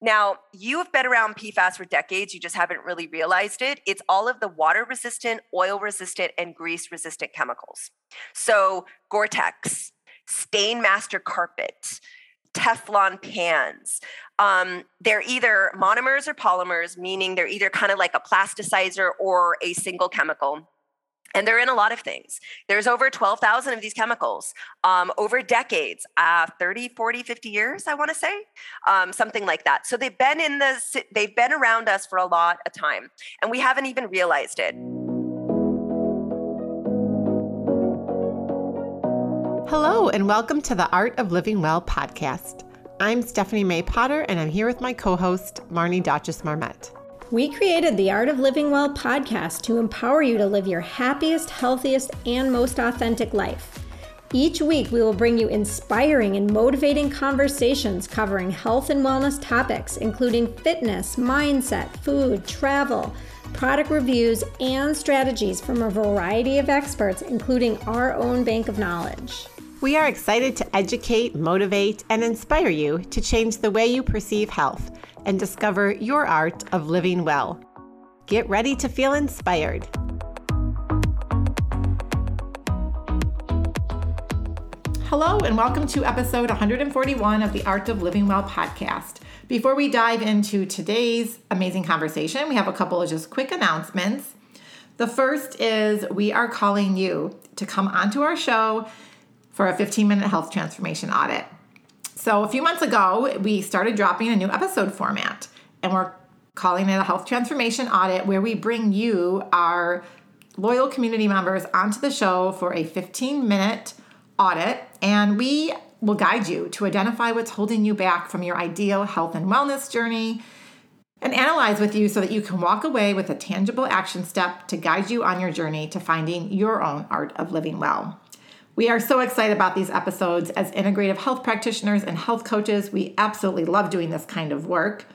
Now, you have been around PFAS for decades, you just haven't really realized it. It's all of the water resistant, oil resistant, and grease resistant chemicals. So, Gore Tex, Stainmaster carpet, Teflon pans. Um, they're either monomers or polymers, meaning they're either kind of like a plasticizer or a single chemical and they're in a lot of things. There's over 12000 of these chemicals um, over decades uh, 30 40 50 years i want to say um, something like that. So they've been in the they've been around us for a lot of time and we haven't even realized it. Hello and welcome to the art of living well podcast. I'm stephanie may potter and i'm here with my co-host marnie dotches marmette we created the Art of Living Well podcast to empower you to live your happiest, healthiest, and most authentic life. Each week, we will bring you inspiring and motivating conversations covering health and wellness topics, including fitness, mindset, food, travel, product reviews, and strategies from a variety of experts, including our own bank of knowledge. We are excited to educate, motivate, and inspire you to change the way you perceive health and discover your art of living well. Get ready to feel inspired. Hello, and welcome to episode 141 of the Art of Living Well podcast. Before we dive into today's amazing conversation, we have a couple of just quick announcements. The first is we are calling you to come onto our show for a 15 minute health transformation audit. So, a few months ago, we started dropping a new episode format, and we're calling it a health transformation audit, where we bring you, our loyal community members, onto the show for a 15 minute audit, and we will guide you to identify what's holding you back from your ideal health and wellness journey and analyze with you so that you can walk away with a tangible action step to guide you on your journey to finding your own art of living well. We are so excited about these episodes. As integrative health practitioners and health coaches, we absolutely love doing this kind of work.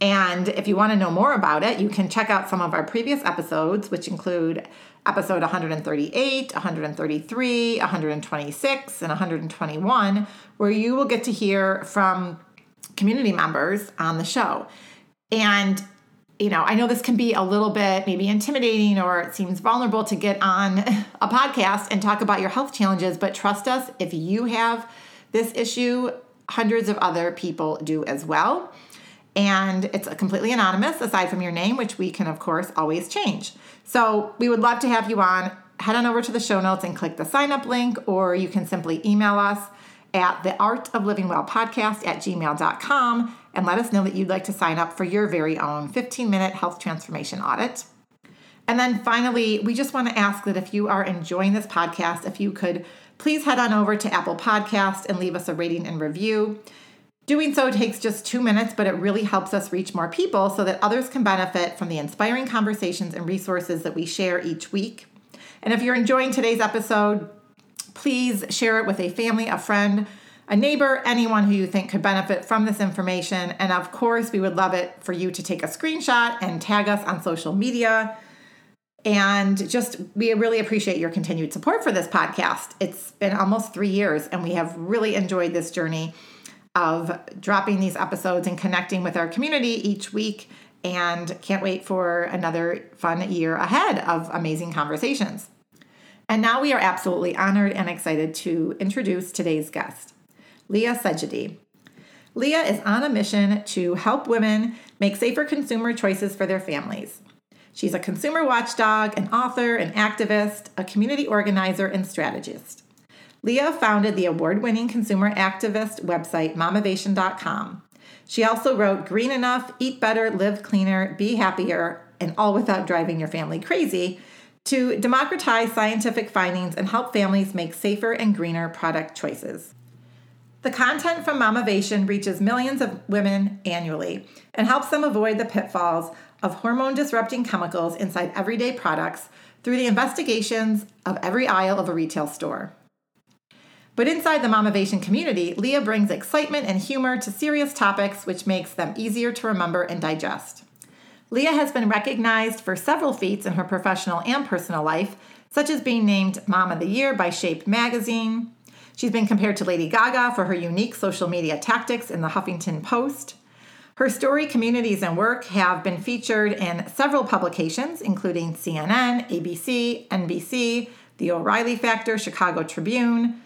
And if you want to know more about it, you can check out some of our previous episodes, which include episode 138, 133, 126, and 121, where you will get to hear from community members on the show. And you know, I know this can be a little bit maybe intimidating or it seems vulnerable to get on a podcast and talk about your health challenges, but trust us, if you have this issue, hundreds of other people do as well. And it's completely anonymous aside from your name, which we can, of course, always change. So we would love to have you on. Head on over to the show notes and click the sign up link, or you can simply email us at the art of living well podcast at gmail.com and let us know that you'd like to sign up for your very own 15 minute health transformation audit. And then finally, we just want to ask that if you are enjoying this podcast, if you could please head on over to Apple Podcast and leave us a rating and review. Doing so takes just two minutes, but it really helps us reach more people so that others can benefit from the inspiring conversations and resources that we share each week. And if you're enjoying today's episode, please share it with a family, a friend, a neighbor, anyone who you think could benefit from this information. And of course, we would love it for you to take a screenshot and tag us on social media. And just, we really appreciate your continued support for this podcast. It's been almost three years, and we have really enjoyed this journey of dropping these episodes and connecting with our community each week. And can't wait for another fun year ahead of amazing conversations. And now we are absolutely honored and excited to introduce today's guest, Leah Segedie. Leah is on a mission to help women make safer consumer choices for their families. She's a consumer watchdog, an author, an activist, a community organizer, and strategist. Leah founded the award winning consumer activist website Mamavation.com. She also wrote Green Enough, Eat Better, Live Cleaner, Be Happier, and All Without Driving Your Family Crazy, to democratize scientific findings and help families make safer and greener product choices. The content from Mamavation reaches millions of women annually and helps them avoid the pitfalls of hormone disrupting chemicals inside everyday products through the investigations of every aisle of a retail store. But inside the Mamavation community, Leah brings excitement and humor to serious topics, which makes them easier to remember and digest. Leah has been recognized for several feats in her professional and personal life, such as being named Mom of the Year by Shape magazine. She's been compared to Lady Gaga for her unique social media tactics in the Huffington Post. Her story, communities, and work have been featured in several publications, including CNN, ABC, NBC, The O'Reilly Factor, Chicago Tribune,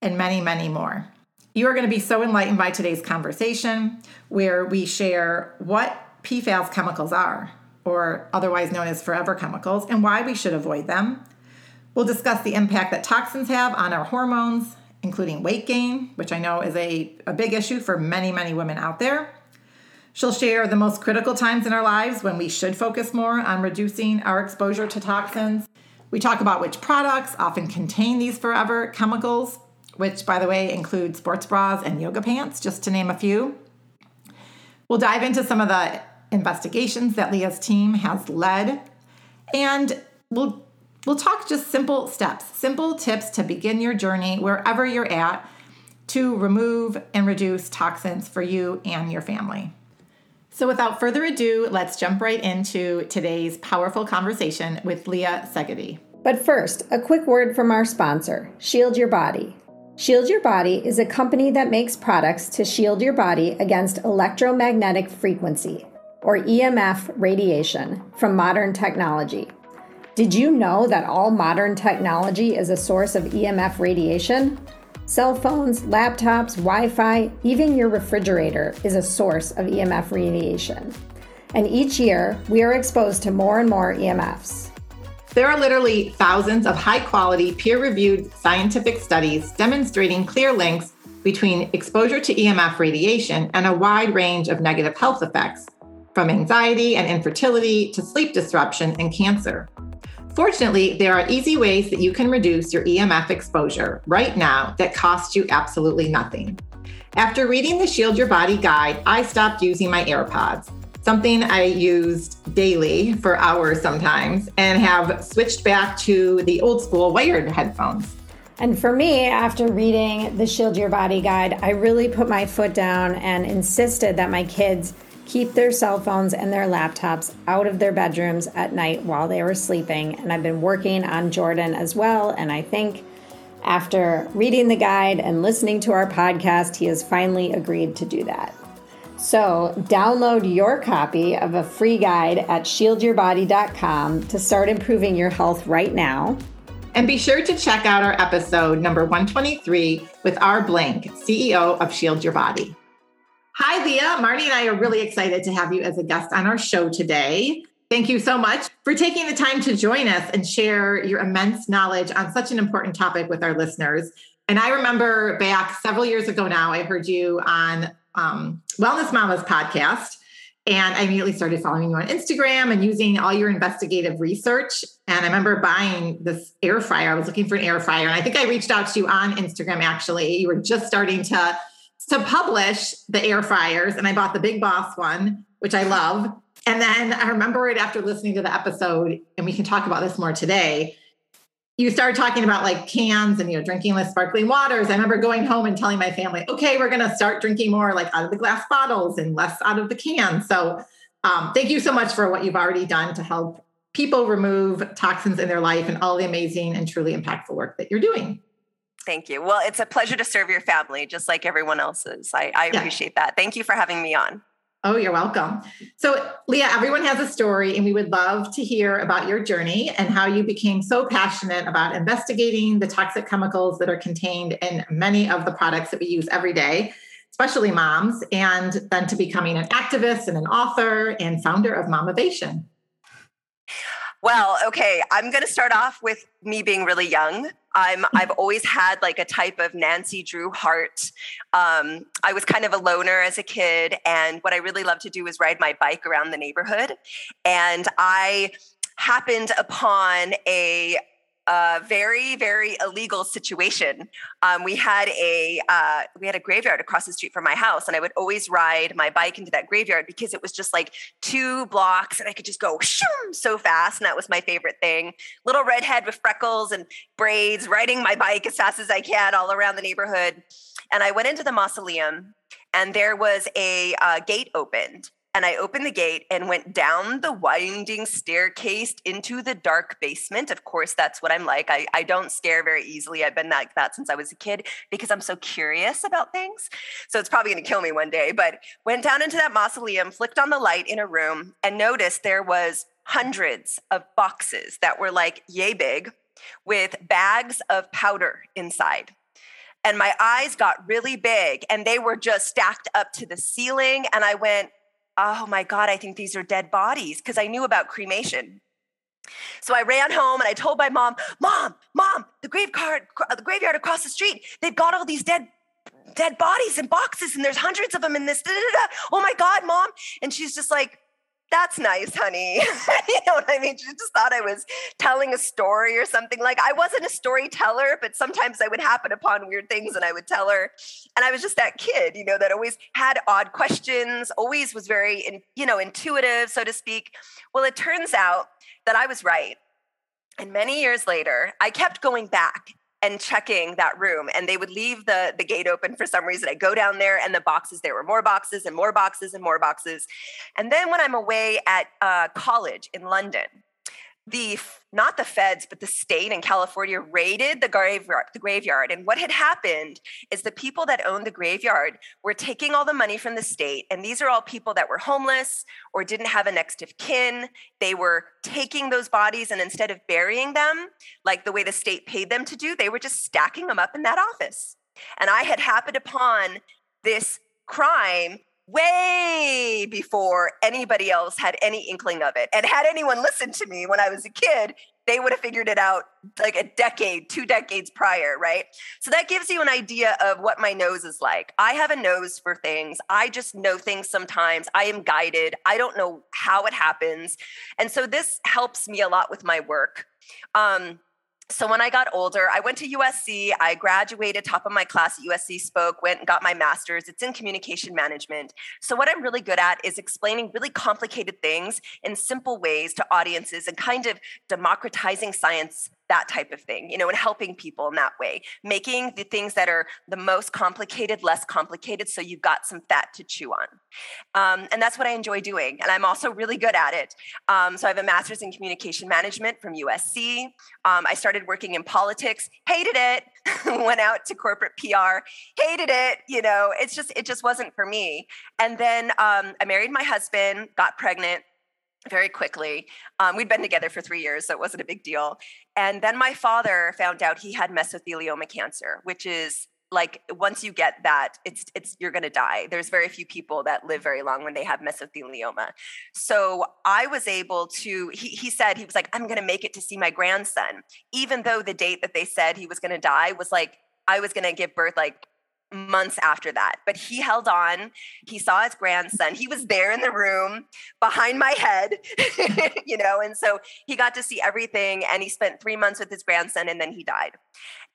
and many, many more. You are going to be so enlightened by today's conversation, where we share what PFAS chemicals are, or otherwise known as forever chemicals, and why we should avoid them. We'll discuss the impact that toxins have on our hormones, including weight gain, which I know is a, a big issue for many, many women out there. She'll share the most critical times in our lives when we should focus more on reducing our exposure to toxins. We talk about which products often contain these forever chemicals, which, by the way, include sports bras and yoga pants, just to name a few. We'll dive into some of the investigations that Leah's team has led, and we'll we'll talk just simple steps, simple tips to begin your journey wherever you're at to remove and reduce toxins for you and your family. So, without further ado, let's jump right into today's powerful conversation with Leah Segedie. But first, a quick word from our sponsor, Shield Your Body. Shield Your Body is a company that makes products to shield your body against electromagnetic frequency, or EMF radiation, from modern technology. Did you know that all modern technology is a source of EMF radiation? Cell phones, laptops, Wi Fi, even your refrigerator is a source of EMF radiation. And each year, we are exposed to more and more EMFs. There are literally thousands of high quality, peer reviewed scientific studies demonstrating clear links between exposure to EMF radiation and a wide range of negative health effects, from anxiety and infertility to sleep disruption and cancer. Fortunately, there are easy ways that you can reduce your EMF exposure right now that cost you absolutely nothing. After reading the Shield Your Body guide, I stopped using my AirPods, something I used daily for hours sometimes, and have switched back to the old school wired headphones. And for me, after reading the Shield Your Body guide, I really put my foot down and insisted that my kids keep their cell phones and their laptops out of their bedrooms at night while they were sleeping. And I've been working on Jordan as well. And I think after reading the guide and listening to our podcast, he has finally agreed to do that. So, download your copy of a free guide at shieldyourbody.com to start improving your health right now. And be sure to check out our episode number 123 with our blank, CEO of Shield Your Body. Hi, Leah. Marty and I are really excited to have you as a guest on our show today. Thank you so much for taking the time to join us and share your immense knowledge on such an important topic with our listeners. And I remember back several years ago now, I heard you on um, Wellness Mama's podcast. And I immediately started following you on Instagram and using all your investigative research. And I remember buying this air fryer. I was looking for an air fryer. And I think I reached out to you on Instagram actually. You were just starting to to publish the air fryers and I bought the Big Boss one, which I love. And then I remember it after listening to the episode, and we can talk about this more today. You started talking about like cans and you know drinking less sparkling waters. I remember going home and telling my family, "Okay, we're going to start drinking more like out of the glass bottles and less out of the cans." So, um, thank you so much for what you've already done to help people remove toxins in their life and all the amazing and truly impactful work that you're doing. Thank you. Well, it's a pleasure to serve your family, just like everyone else's. I, I yeah. appreciate that. Thank you for having me on. Oh, you're welcome. So, Leah, everyone has a story, and we would love to hear about your journey and how you became so passionate about investigating the toxic chemicals that are contained in many of the products that we use every day, especially moms, and then to becoming an activist and an author and founder of Mamavation. Well, okay, I'm going to start off with me being really young. I'm I've always had like a type of Nancy Drew heart. Um, I was kind of a loner as a kid, and what I really loved to do was ride my bike around the neighborhood. And I happened upon a a very very illegal situation. Um, we had a uh, we had a graveyard across the street from my house and i would always ride my bike into that graveyard because it was just like two blocks and i could just go so fast and that was my favorite thing. Little redhead with freckles and braids riding my bike as fast as i can all around the neighborhood. And i went into the mausoleum and there was a uh, gate opened and I opened the gate and went down the winding staircase into the dark basement. Of course, that's what I'm like. I, I don't scare very easily. I've been like that since I was a kid because I'm so curious about things. So it's probably going to kill me one day. But went down into that mausoleum, flicked on the light in a room, and noticed there was hundreds of boxes that were like yay big with bags of powder inside and my eyes got really big and they were just stacked up to the ceiling and i went oh my God, I think these are dead bodies because I knew about cremation. So I ran home and I told my mom, Mom, Mom, the graveyard, the graveyard across the street, they've got all these dead dead bodies in boxes and there's hundreds of them in this. Da, da, da. Oh my God, Mom. And she's just like, that's nice, honey. you know what I mean? She just thought I was telling a story or something. Like I wasn't a storyteller, but sometimes I would happen upon weird things and I would tell her. And I was just that kid, you know, that always had odd questions, always was very, in, you know, intuitive, so to speak. Well, it turns out that I was right. And many years later, I kept going back and checking that room and they would leave the the gate open for some reason. I go down there and the boxes there were more boxes and more boxes and more boxes. And then when i'm away at uh, college in london the not the feds but the state in california raided the graveyard the graveyard. And what had happened is the people that owned the graveyard were taking all the money from the state. And these are all people that were homeless or didn't have a next of kin. They were taking those bodies and instead of burying them like the way the state paid them to do they were just stacking them up in that office. And i had happened upon this crime way before anybody else had any inkling of it. And had anyone listened to me when I was a kid, they would have figured it out like a decade, two decades prior, right? So that gives you an idea of what my nose is like. I have a nose for things. I just know things sometimes. I am guided. I don't know how it happens. And so this helps me a lot with my work. Um, so when I got older, I went to USC. I graduated top of my class at USC, spoke, went and got my master's. It's in communication management. So what I'm really good at is explaining really complicated things in simple ways to audiences and kind of democratizing science that type of thing, you know, and helping people in that way, making the things that are the most complicated less complicated so you've got some fat to chew on. Um, and that's what I enjoy doing. And I'm also really good at it. Um, so I have a master's in communication management from USC. Um, I started working in politics, hated it, went out to corporate PR, hated it. You know, it's just, it just wasn't for me. And then um, I married my husband, got pregnant very quickly. Um, we'd been together for three years, so it wasn't a big deal. And then my father found out he had mesothelioma cancer, which is like once you get that it's it's you're to die there's very few people that live very long when they have mesothelioma so i was able to he, he said he was like i'm to make it to see my grandson even though the date that they said he was to die was like i was to give birth like months after that. But he held on. He saw his grandson. He was there in the room behind my head, you know, and so he got to see everything. And he spent three months with his grandson and then he died.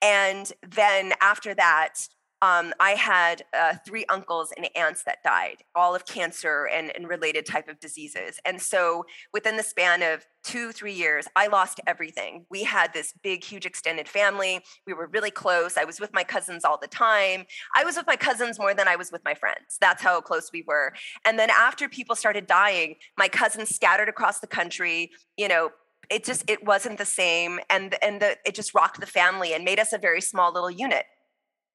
And then after that, um, I had uh, three uncles and aunts that died, all of cancer and, and related type of diseases. And so within the span of two, three years, I lost everything. We had this big, huge extended family. We were really close. I was with my cousins all the time. I was with my cousins more than I was with my friends. That's how close we were. And then after people started dying, my cousins scattered across the country, you know, it just it wasn't the same and and the, it just rocked the family and made us a very small little unit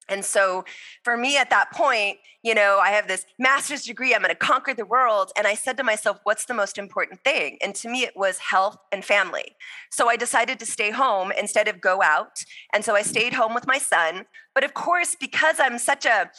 and so for me at that point, you know, I have this master's degree, I'm going to conquer the world. And I said to myself, what's the most important thing? And to me, it was health and family. So I decided to stay home instead of go out. And so I stayed home with my son. But of course, because I'm such a,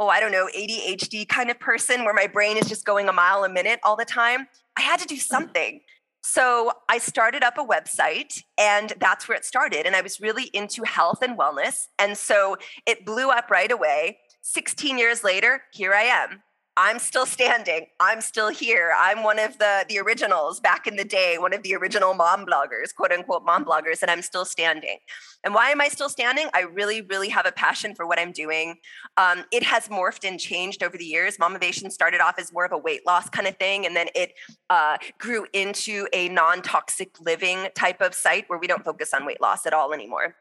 oh, I don't know, ADHD kind of person where my brain is just going a mile a minute all the time, I had to do something. So I started up a website and that's where it started. And I was really into health and wellness. And so it blew up right away. 16 years later, here I am. I'm still standing. I'm still here. I'm one of the the originals back in the day, one of the original mom bloggers, quote unquote mom bloggers, and I'm still standing. And why am I still standing? I really, really have a passion for what I'm doing. Um, it has morphed and changed over the years. Mamavation started off as more of a weight loss kind of thing, and then it uh, grew into a non toxic living type of site where we don't focus on weight loss at all anymore.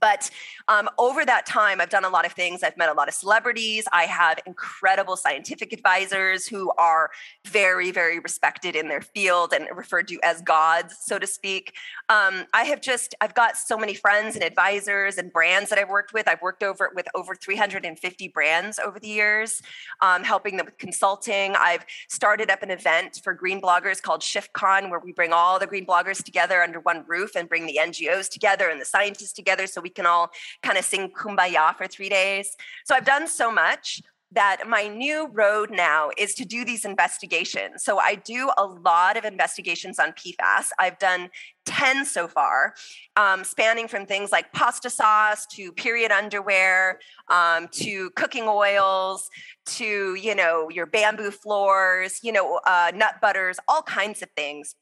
But um, over that time, I've done a lot of things. I've met a lot of celebrities. I have incredible scientific advisors who are very, very respected in their field and referred to as gods, so to speak. Um, I have just, I've got so many friends and advisors and brands that I've worked with. I've worked over with over 350 brands over the years, um, helping them with consulting. I've started up an event for green bloggers called ShiftCon, where we bring all the green bloggers together under one roof and bring the NGOs together and the scientists together so we can all kind of sing kumbaya for three days. So I've done so much that my new road now is to do these investigations. So I do a lot of investigations on PFAS. I've done 10 so far, um, spanning from things like pasta sauce to period underwear um, to cooking oils to, you know, your bamboo floors, you know, uh, nut butters, all kinds of things.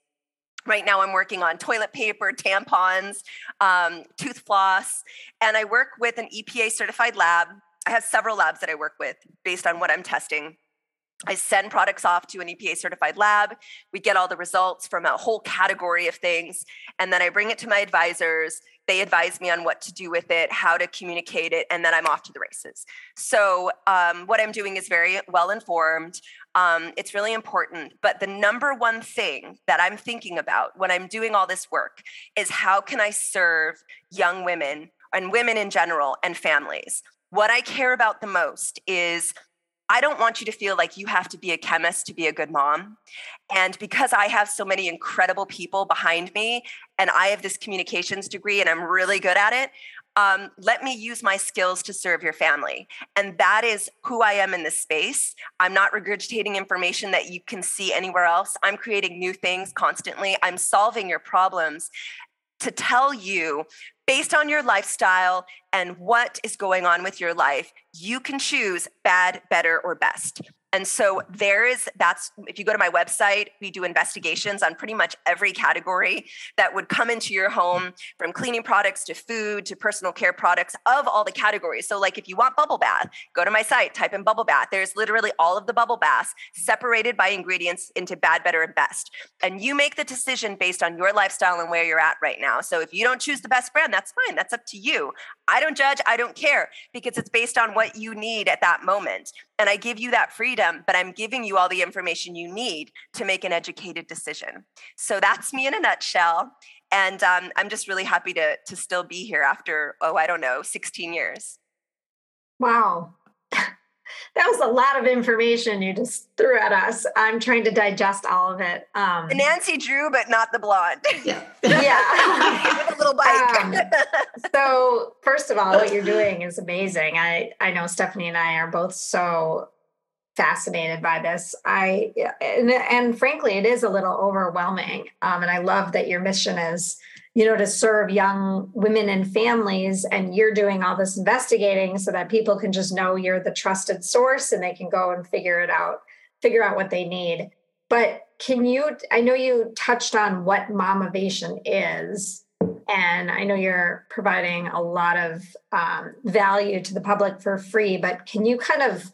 Right now, I'm working on toilet paper, tampons, um, tooth floss, and I work with an EPA certified lab. I have several labs that I work with based on what I'm testing. I send products off to an EPA certified lab. We get all the results from a whole category of things. And then I bring it to my advisors. They advise me on what to do with it, how to communicate it, and then I'm off to the races. So, um, what I'm doing is very well informed. Um, it's really important. But the number one thing that I'm thinking about when I'm doing all this work is how can I serve young women and women in general and families? What I care about the most is I don't want you to feel like you have to be a chemist to be a good mom. And because I have so many incredible people behind me and I have this communications degree and I'm really good at it, um, let me use my skills to serve your family. And that is who I am in this space. I'm not regurgitating information that you can see anywhere else. I'm creating new things constantly. I'm solving your problems to tell you based on your lifestyle and what is going on with your life, you can choose bad, better, or best. And so there is that's if you go to my website, we do investigations on pretty much every category that would come into your home from cleaning products to food to personal care products of all the categories. So like if you want bubble bath, go to my site, type in bubble bath. There's literally all of the bubble baths separated by ingredients into bad, better and best. And you make the decision based on your lifestyle and where you're at right now. So if you don't choose the best brand, that's fine. That's up to you. I don't judge, I don't care because it's based on what you need at that moment. And I give you that freedom, but I'm giving you all the information you need to make an educated decision. So that's me in a nutshell. And um, I'm just really happy to, to still be here after, oh, I don't know, 16 years. Wow. That was a lot of information you just threw at us. I'm trying to digest all of it. Um, Nancy Drew, but not the blonde. Yeah. yeah. With a little bike. Um, so, first of all, what you're doing is amazing. I, I know Stephanie and I are both so fascinated by this. I and, and frankly, it is a little overwhelming. Um, and I love that your mission is you know, to serve young women and families. And you're doing all this investigating so that people can just know you're the trusted source and they can go and figure it out, figure out what they need. But can you, I know you touched on what Mamavation is. And I know you're providing a lot of um, value to the public for free, but can you kind of,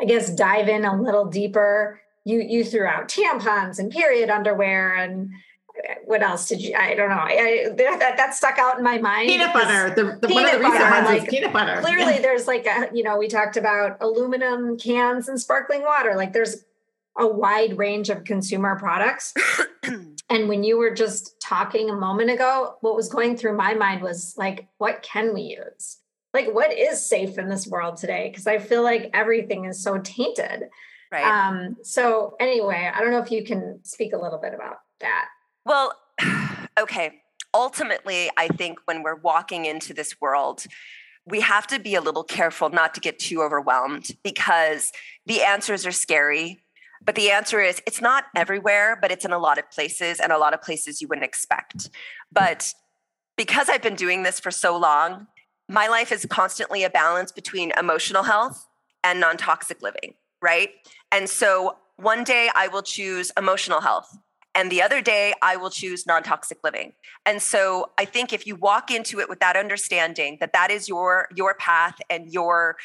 I guess, dive in a little deeper? You you threw out tampons and period underwear and what else did you? I don't know. I, that that stuck out in my mind. Peanut butter. The, the peanut one of the recent ones like, peanut butter. Clearly, there's like a you know we talked about aluminum cans and sparkling water. Like there's a wide range of consumer products. and when you were just talking a moment ago, what was going through my mind was like, what can we use? Like what is safe in this world today? Because I feel like everything is so tainted. Right. Um, so anyway, I don't know if you can speak a little bit about that. Well, okay. Ultimately, I think when we're walking into this world, we have to be a little careful not to get too overwhelmed because the answers are scary. But the answer is it's not everywhere, but it's in a lot of places and a lot of places you wouldn't expect. But because I've been doing this for so long, my life is constantly a balance between emotional health and non toxic living, right? And so one day I will choose emotional health and the other day i will choose non-toxic living. And so i think if you walk into it with that understanding that that is your your path and your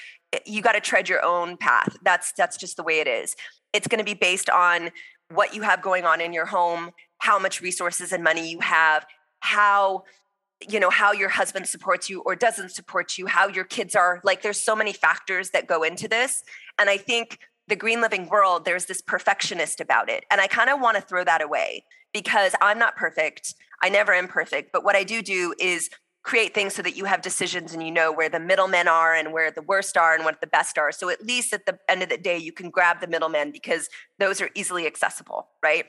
you got to tread your own path. That's that's just the way it is. It's going to be based on what you have going on in your home how much resources and money you have how you know how your husband supports you or doesn't support you how your kids are. Like there's so many factors that go into this. And i think the green living world there's this perfectionist about it. And i kind of want to throw that away because i'm not perfect. I never am perfect. But what i do do is create things so that you have decisions and you know where the middlemen are and where the worst are and what the best are. So at least at the end of the day you can grab the middlemen because those are easily accessible right?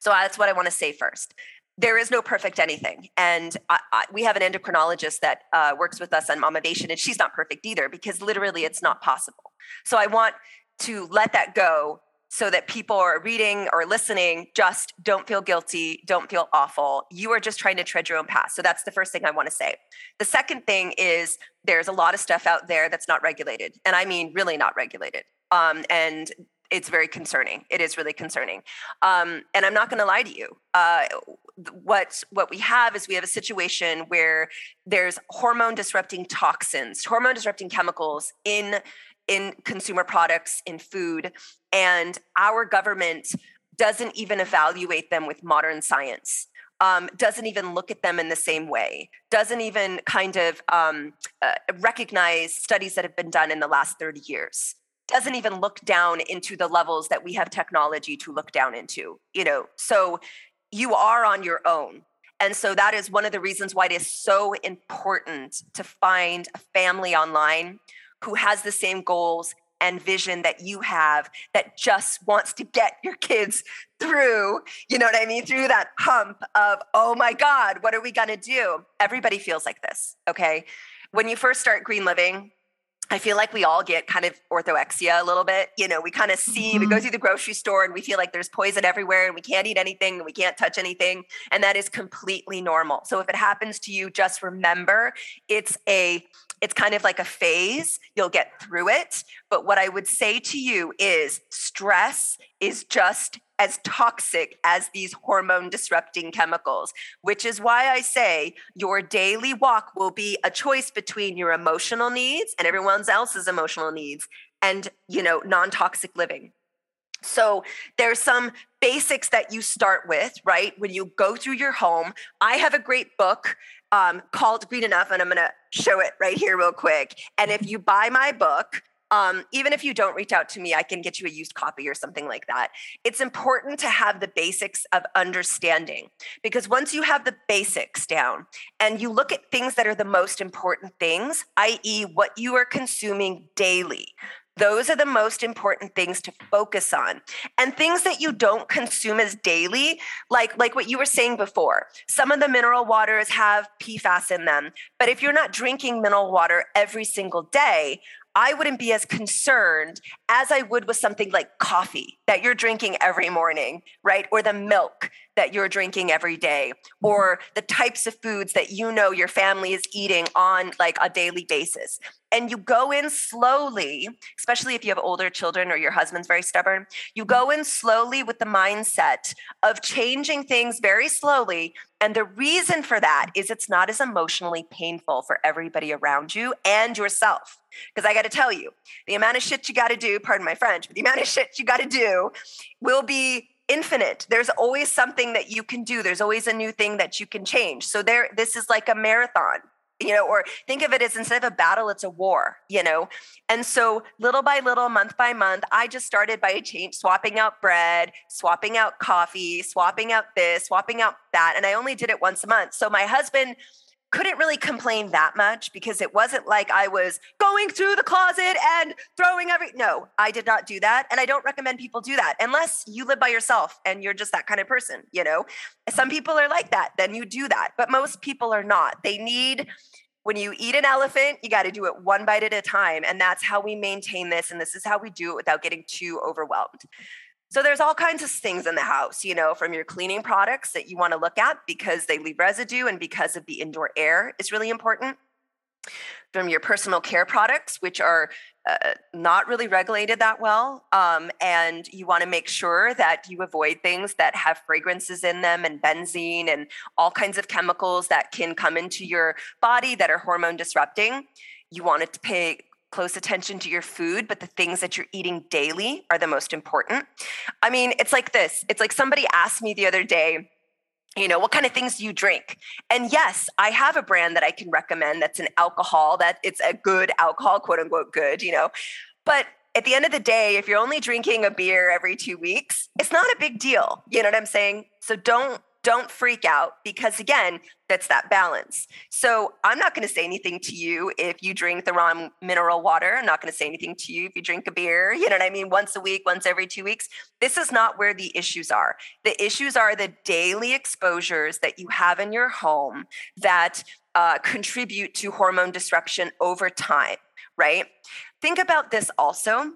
So that's what i want to say first. There is no perfect anything. And I, I, we have an endocrinologist that uh, works with us on Mamavation, and she's not perfect either because literally it's not possible. So I want to let that go so that people are reading or listening just don't feel guilty, don't feel awful. You are just trying to tread your own path. So that's the first thing I want to say. The second thing is there's a lot of stuff out there that's not regulated, and I mean really not regulated. Um, and it's very concerning. It is really concerning. Um, and I'm not going to lie to you. Uh, what what we have is we have a situation where there's hormone disrupting toxins, hormone disrupting chemicals in in consumer products, in food, and our government doesn't even evaluate them with modern science. Um, doesn't even look at them in the same way, doesn't even kind of um, uh, recognize studies that have been done in the last 30 years doesn't even look down into the levels that we have technology to look down into you know so you are on your own and so that is one of the reasons why it is so important to find a family online who has the same goals and vision that you have that just wants to get your kids through, you know what I mean? Through that hump of, oh my God, what are we gonna do? Everybody feels like this, okay? When you first start green living, I feel like we all get kind of orthorexia a little bit. You know, we kind of see, mm-hmm. we go mm-hmm. through the grocery store and we feel like there's poison everywhere and we can't eat anything and we can't touch anything. And that is completely normal. So if it happens to you, just remember it's a it's kind of like a phase. You'll get through it. But what I would say to you is stress is just as toxic as these hormone disrupting chemicals, which is why I say your daily walk will be a choice between your emotional needs and everyone else's emotional needs and, you know, non-toxic living. So there's some basics that you start with, right? When you go through your home, I have a great book um, called Green Enough, and I'm going to show it right here real quick. And if you buy my book, um, even if you don't reach out to me, I can get you a used copy or something like that. It's important to have the basics of understanding because once you have the basics down and you look at things that are the most important things, i.e., what you are consuming daily, those are the most important things to focus on. And things that you don't consume as daily, like like what you were saying before. Some of the mineral waters have PFAS in them, but if you're not drinking mineral water every single day, I wouldn't be as concerned as I would with something like coffee that you're drinking every morning, right? Or the milk that you're drinking every day, or the types of foods that you know your family is eating on like a daily basis. And you go in slowly, especially if you have older children or your husband's very stubborn, you go in slowly with the mindset of changing things very slowly. And the reason for that is it's not as emotionally painful for everybody around you and yourself. Because I got to tell you, the amount of shit you got to do, pardon my French, but the amount of shit you got to do will be infinite. There's always something that you can do. There's always a new thing that you can change. So there this is like a marathon you know, or think of it as instead of a battle, it's a war, you know? And so little by little, month by month, I just started by change, swapping out bread, swapping out coffee, swapping out this, swapping out that. And I only did it once a month. So my husband couldn't really complain that much because it wasn't like I was going through the closet and throwing every no, I did not do that and I don't recommend people do that unless you live by yourself and you're just that kind of person, you know. Some people are like that, then you do that, but most people are not. They need when you eat an elephant, you got to do it one bite at a time and that's how we maintain this and this is how we do it without getting too overwhelmed. So there's all kinds of things in the house, you know, from your cleaning products that you want to look at because they leave residue and because of the indoor air is really important. From your personal care products, which are uh, not really regulated that well. Um, and you want to make sure that you avoid things that have fragrances in them and benzene and all kinds of chemicals that can come into your body that are hormone disrupting. You want to pay close attention to your food, but the things that you're eating daily are the most important. I mean, it's like this. It's like somebody asked me the other day, you know what kind of things do you drink? And yes i have a brand that i can recommend that's an alcohol that it's a good alcohol quote unquote good you know. But at the end of the day if you're only drinking a beer every two weeks it's not a big deal. You know what i'm saying? So don't don't freak out because again that's that balance. So i'm not going to say anything to you if you drink the wrong mineral water. I'm not going to say anything to you if you drink a beer. You know what i mean? Once a week once every two weeks. This is not where the issues are. The issues are the daily exposures that you have in your home that uh, contribute to hormone disruption over time right? Think about this also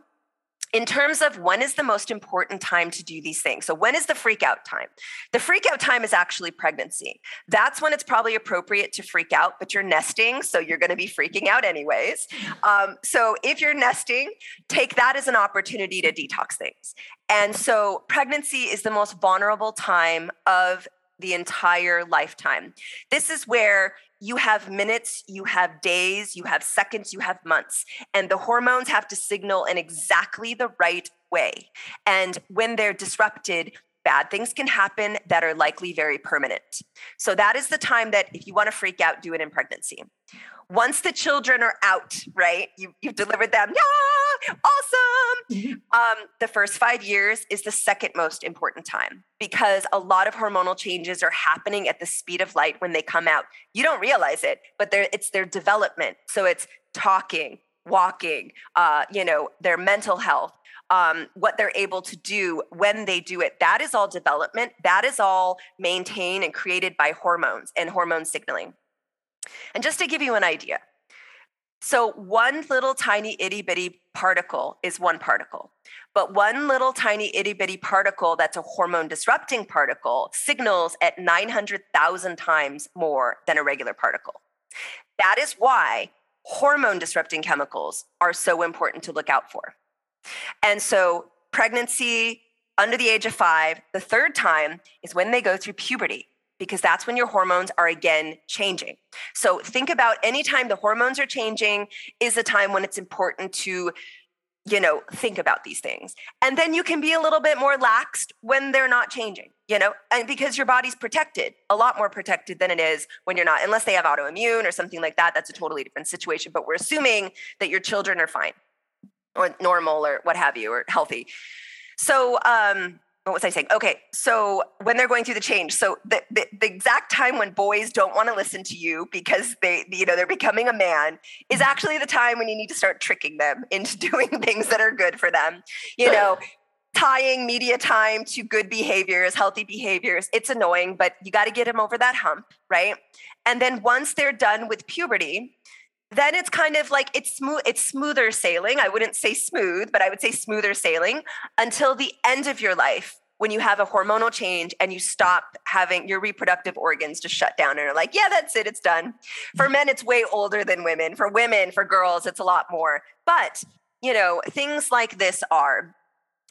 in terms of when is the most important time to do these things. So, when is the freak out time? The freak out time is actually pregnancy. That's when it's probably appropriate to freak out, but you're nesting, so you're going to be freaking out anyways. Um, so, if you're nesting, take that as an opportunity to detox things. And so, pregnancy is the most vulnerable time of the entire lifetime. This is where you have minutes, you have days, you have seconds, you have months, and the hormones have to signal in exactly the right way. And when they're disrupted, bad things can happen that are likely very permanent. So that is the time that if you want to freak out, do it in pregnancy. Once the children are out, right? You, you've delivered them. Yeah, awesome. Mm-hmm. Um, the first five years is the second most important time because a lot of hormonal changes are happening at the speed of light when they come out. You don't realize it, but it's their development. So it's talking, walking, uh, you know, their mental health, um, what they're able to do when they do it. That is all development. That is all maintained and created by hormones and hormone signaling. And just to give you an idea, so one little tiny itty bitty particle is one particle. But one little tiny itty bitty particle that's a hormone disrupting particle signals at 900,000 times more than a regular particle. That is why hormone disrupting chemicals are so important to look out for. And so, pregnancy under the age of five, the third time is when they go through puberty because that's when your hormones are again changing. So think about anytime the hormones are changing is a time when it's important to you know think about these things and then you can be a little bit more laxed when they're not changing you know and because your body's protected a lot more protected than it is when you're not unless they have autoimmune or something like that that's a totally different situation but we're assuming that your children are fine or normal or what have you or healthy so um what was I saying? Okay, so when they're going through the change, so the, the, the exact time when boys don't want to listen to you because they, you know, they're becoming a man is mm-hmm. actually the time when you need to start tricking them into doing things that are good for them. You know, tying media time to good behaviors, healthy behaviors. It's annoying, but you got to get them over that hump, right? And then once they're done with puberty, then it's kind of like it's smooth it's smoother sailing. I wouldn't say smooth but i would say smoother sailing until the end of your life when you have a hormonal change and you stop having your reproductive organs to shut down and are like yeah that's it it's done. For men it's way older than women. For women for girls it's a lot more. But you know things like this are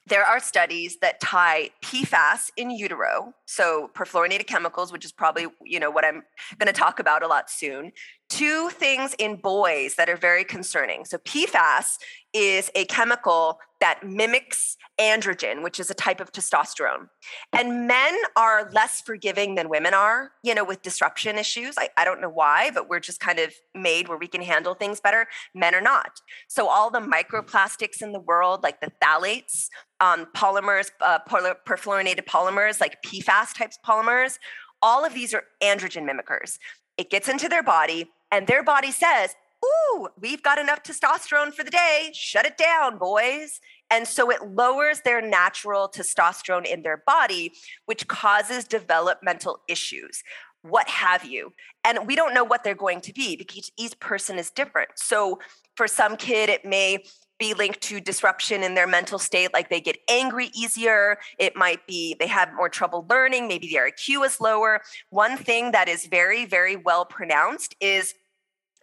there are studies that tie PFAS in utero, so perfluorinated chemicals, which is probably you know what I'm going to talk about a lot soon, two things in boys that are very concerning. So, PFAS is a chemical that mimics androgen, which is a type of testosterone. And men are less forgiving than women are, you know, with disruption issues. I, I don't know why, but we're just kind of made where we can handle things better. Men are not. So, all the microplastics in the world, like the phthalates, um, polymers, uh, perfluorinated polymers, like PFAS types polymers, all of these are androgen mimickers. It gets into their body, and their body says, Ooh, we've got enough testosterone for the day. Shut it down, boys. And so it lowers their natural testosterone in their body, which causes developmental issues, what have you. And we don't know what they're going to be because each person is different. So for some kid, it may be linked to disruption in their mental state, like they get angry easier. It might be they have more trouble learning, maybe their IQ is lower. One thing that is very, very well pronounced is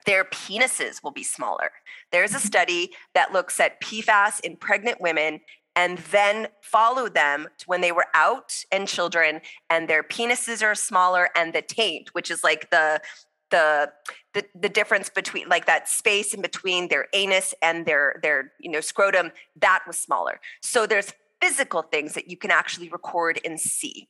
their penises will be smaller. There's a mm-hmm. study that looks at PFAS in pregnant women and then followed them to when they were out and children and their penises are smaller and the taint which is like the the the, the difference between like that space in between their anus and their their you know scrotum that was smaller so there's physical things that you can actually record and see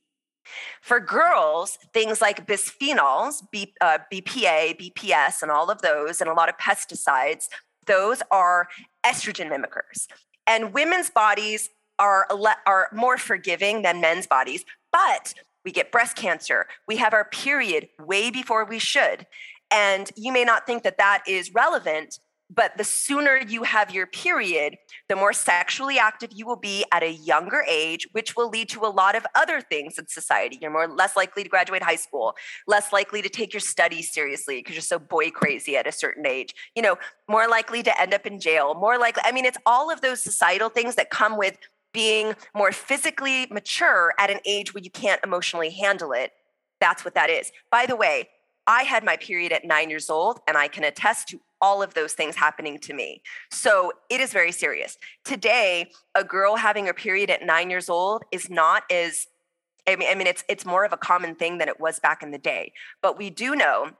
For girls, things like bisphenols, B, uh, BPA, BPS, and all of those, and a lot of pesticides, those are estrogen mimickers. And women's bodies are, are more forgiving than men's bodies, but we get breast cancer. We have our period way before we should. And you may not think that that is relevant, but the sooner you have your period, the more sexually active you will be at a younger age, which will lead to a lot of other things in society. You're more less likely to graduate high school, less likely to take your studies seriously because you're so boy crazy at a certain age. You know, more likely to end up in jail, more likely. I mean, it's all of those societal things that come with being more physically mature at an age where you can't emotionally handle it. That's what that is. By the way, I had my period at nine years old, and I can attest to all of those things happening to me. So it is very serious. Today, a girl having a period at nine years old is not as I mean, I mean, it's it's more of a common thing than it was back in the day. But we do know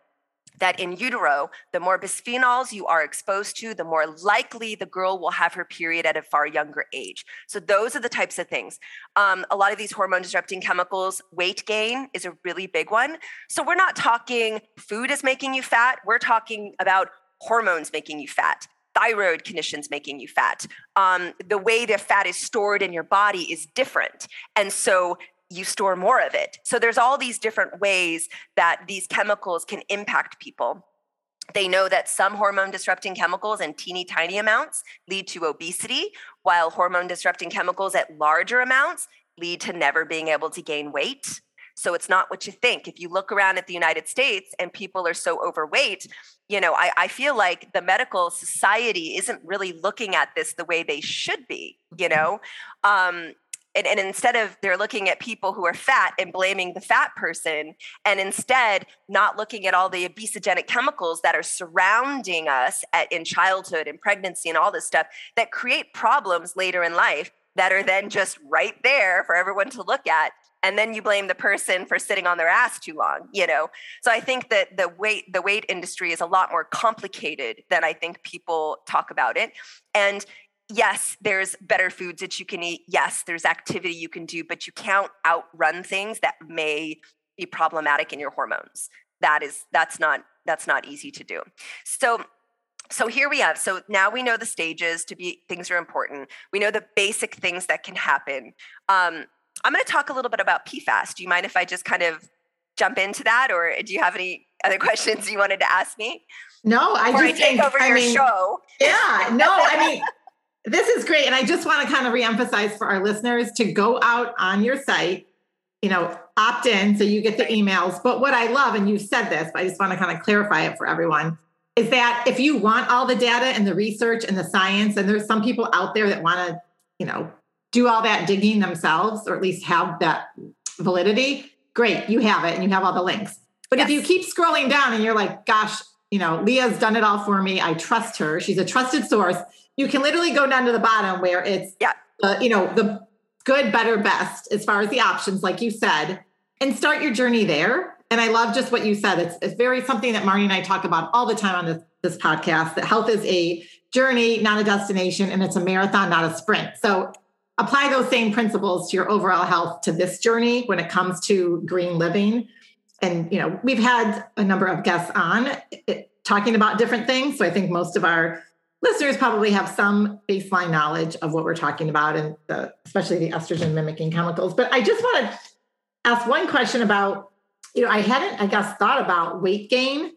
that in utero, the more bisphenols you are exposed to, the more likely the girl will have her period at a far younger age. So, those are the types of things. Um, a lot of these hormone disrupting chemicals, weight gain is a really big one. So, we're not talking food is making you fat, we're talking about hormones making you fat. Thyroid conditions making you fat. Um, the way the fat is stored in your body is different. And so you store more of it. So there's all these different ways that these chemicals can impact people. They know that some hormone disrupting chemicals in teeny tiny amounts lead to obesity, while hormone disrupting chemicals at larger amounts lead to never being able to gain weight. So it's not what you think. If you look around at the United States and people are so overweight, you know, I, I feel like the medical society isn't really looking at this the way they should be, you know? Um, and, and, instead of they're looking at people who are fat and blaming the fat person and instead not looking at all the obesogenic chemicals that are surrounding us at, in childhood and pregnancy and all this stuff that create problems later in life that are then just right there for everyone to look at and then you blame the person for sitting on their ass too long you know? So i think that the weight the weight industry is a lot more complicated than i think people talk about it. And yes, there's better foods that you can eat. Yes, there's activity you can do, but you can't outrun things that may be problematic in your hormones. That is that's not that's not easy to do. So so here we have so now we know the stages to be things are important we know the basic things that can happen um, i'm going to talk a little bit about pfas do you mind if i just kind of jump into that or do you have any other questions you wanted to ask me no i or just I take think, over I your mean, show yeah no i mean this is great. And I just want to kind of reemphasize for our listeners to go out on your site, you know, opt in so you get the emails. But what I love, and you said this, but I just want to kind of clarify it for everyone, is that if you want all the data and the research and the science, and there's some people out there that want to, you know, do all that digging themselves or at least have that validity, great, you have it and you have all the links. But yes. if you keep scrolling down and you're like, gosh, you know, Leah's done it all for me. I trust her. She's a trusted source you can literally go down to the bottom where it's yeah. uh, you know the good better best as far as the options like you said and start your journey there. And i love just what you said. It's, it's very something that marnie and i talk about all the time on this, this podcast that health is a journey not a destination and it's a marathon not a sprint. So apply those same principles to your overall health to this journey when it comes to green living. And you know we've had a number of guests on it, talking about different things. So i think most of our listeners probably have some baseline knowledge of what we're talking about and the, especially the estrogen mimicking chemicals. But I just want to ask one question about, you know, I hadn't, I guess, thought about weight gain,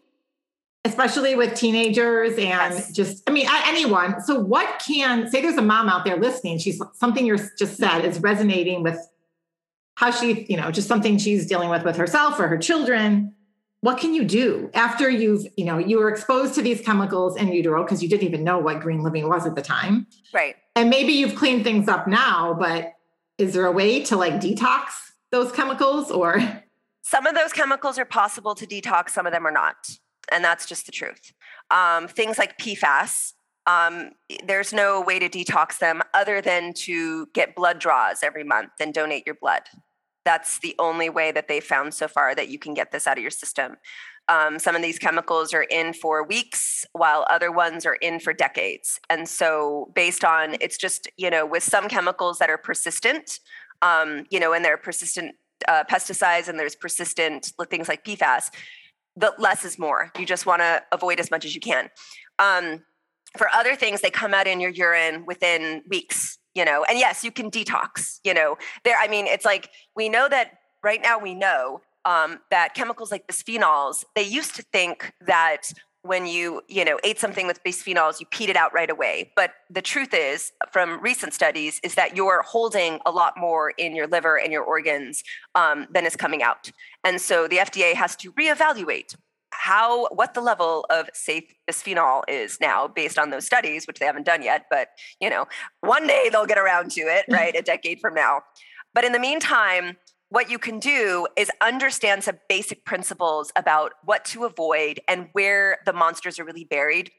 especially with teenagers and yes. just, I mean, anyone. So what can, say there's a mom out there listening, she's something you're just said is resonating with how she, you know, just something she's dealing with with herself or her children what can you do after you've you know you were exposed to these chemicals in utero because you didn't even know what green living was at the time. Right. And maybe you've cleaned things up now but is there a way to like detox those chemicals or? Some of those chemicals are possible to detox some of them are not. And that's just the truth. Um, things like pfas um, there's no way to detox them other than to get blood draws every month and donate your blood that's the only way that they found so far that you can get this out of your system. Um, some of these chemicals are in for weeks, while other ones are in for decades. And so, based on it's just, you know, with some chemicals that are persistent, um, you know, and they're persistent uh, pesticides and there's persistent things like PFAS, the less is more. You just want to avoid as much as you can. Um, for other things, they come out in your urine within weeks, you know. And yes, you can detox, you know. There, I mean, it's like we know that right now we know um, that chemicals like bisphenols, they used to think that when you you know ate something with bisphenols you peed it out right away but the truth is from recent studies is that you're holding a lot more in your liver and your organs um, than is coming out and so the fda has to reevaluate how what the level of safe bisphenol is now based on those studies which they haven't done yet but you know one day they'll get around to it mm-hmm. right a decade from now but in the meantime what you can do is understand some basic principles about what to avoid and where the monsters are really buried.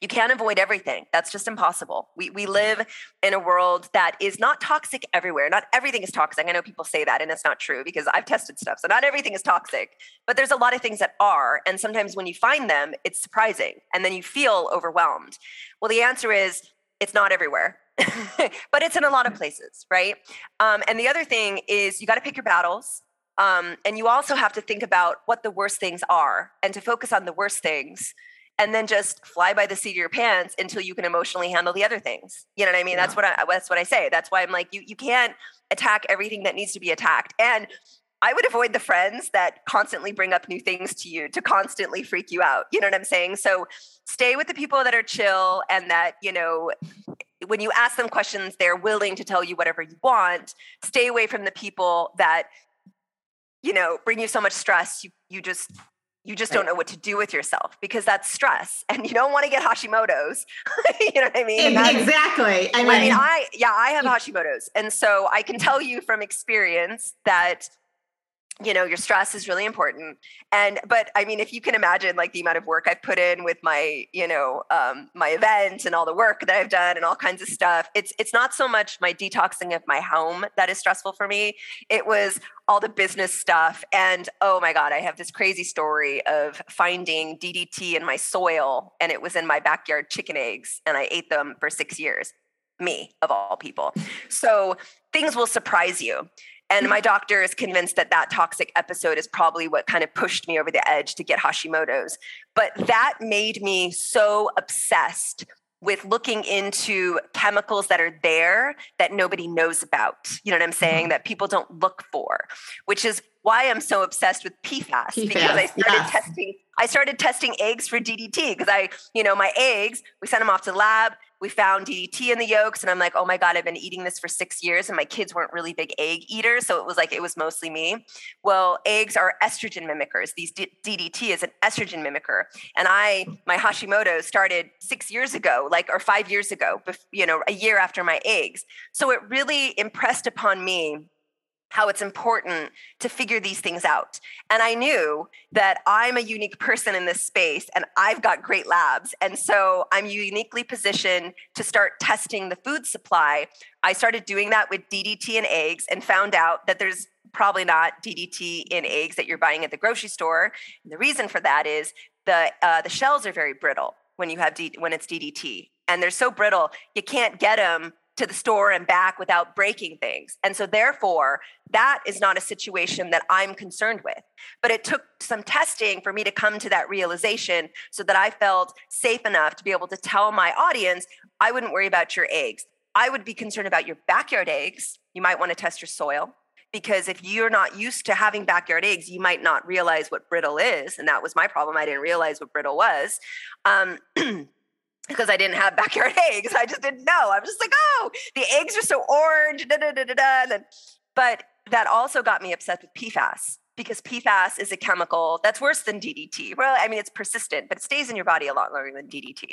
You can't avoid everything. That's just impossible. We, we live in a world that is not toxic everywhere. Not everything is toxic. I know people say that, and it's not true because I've tested stuff. So, not everything is toxic, but there's a lot of things that are. And sometimes when you find them, it's surprising. And then you feel overwhelmed. Well, the answer is it's not everywhere. but it's in a lot of places, right? Um, and the other thing is you got to pick your battles. Um, and you also have to think about what the worst things are and to focus on the worst things and then just fly by the seat of your pants until you can emotionally handle the other things. You know what I mean? Yeah. That's what I that's what I say. That's why I'm like you you can't attack everything that needs to be attacked. And I would avoid the friends that constantly bring up new things to you to constantly freak you out. You know what I'm saying? So stay with the people that are chill and that, you know, when you ask them questions, they're willing to tell you whatever you want. Stay away from the people that, you know, bring you so much stress. You you just you just right. don't know what to do with yourself because that's stress and you don't want to get Hashimoto's. you know what I mean? Exactly. I mean, I mean, I, yeah, I have Hashimoto's. And so I can tell you from experience that you know your stress is really important and but i mean if you can imagine like the amount of work i've put in with my you know um, my event and all the work that i've done and all kinds of stuff it's it's not so much my detoxing of my home that is stressful for me it was all the business stuff and oh my god i have this crazy story of finding ddt in my soil and it was in my backyard chicken eggs and i ate them for six years me of all people. So things will surprise you and my doctor is convinced that that toxic episode is probably what kind of pushed me over the edge to get Hashimoto's. But that made me so obsessed with looking into chemicals that are there that nobody knows about. You know what I'm saying? Mm-hmm. That people don't look for, which is why I'm so obsessed with PFAS, PFAS because I started yes. testing I started testing eggs for DDT because I, you know, my eggs, we sent them off to the lab we found DDT in the yolks, and I'm like, oh my God, I've been eating this for six years, and my kids weren't really big egg eaters. So it was like, it was mostly me. Well, eggs are estrogen mimickers. These D- DDT is an estrogen mimicker. And I, my Hashimoto started six years ago, like, or five years ago, you know, a year after my eggs. So it really impressed upon me how it's important to figure these things out. And I knew that I'm a unique person in this space and I've got great labs. And so I'm uniquely positioned to start testing the food supply. I started doing that with DDT and eggs and found out that there's probably not DDT in eggs that you're buying at the grocery store. And the reason for that is the uh, the shells are very brittle when you have D- when it's DDT, and they're so brittle you can't get them to the store and back without breaking things. And so, therefore, that is not a situation that I'm concerned with. But it took some testing for me to come to that realization so that I felt safe enough to be able to tell my audience I wouldn't worry about your eggs. I would be concerned about your backyard eggs. You might want to test your soil because if you're not used to having backyard eggs, you might not realize what brittle is. And that was my problem. I didn't realize what brittle was. Um, because I didn't have backyard eggs. I just didn't know. I was just like, oh, the eggs are so orange. Da, da, da, da, da. Then, but that also got me obsessed with PFAS because PFAS is a chemical that's worse than DDT. Well, I mean, it's persistent, but it stays in your body a lot longer than DDT.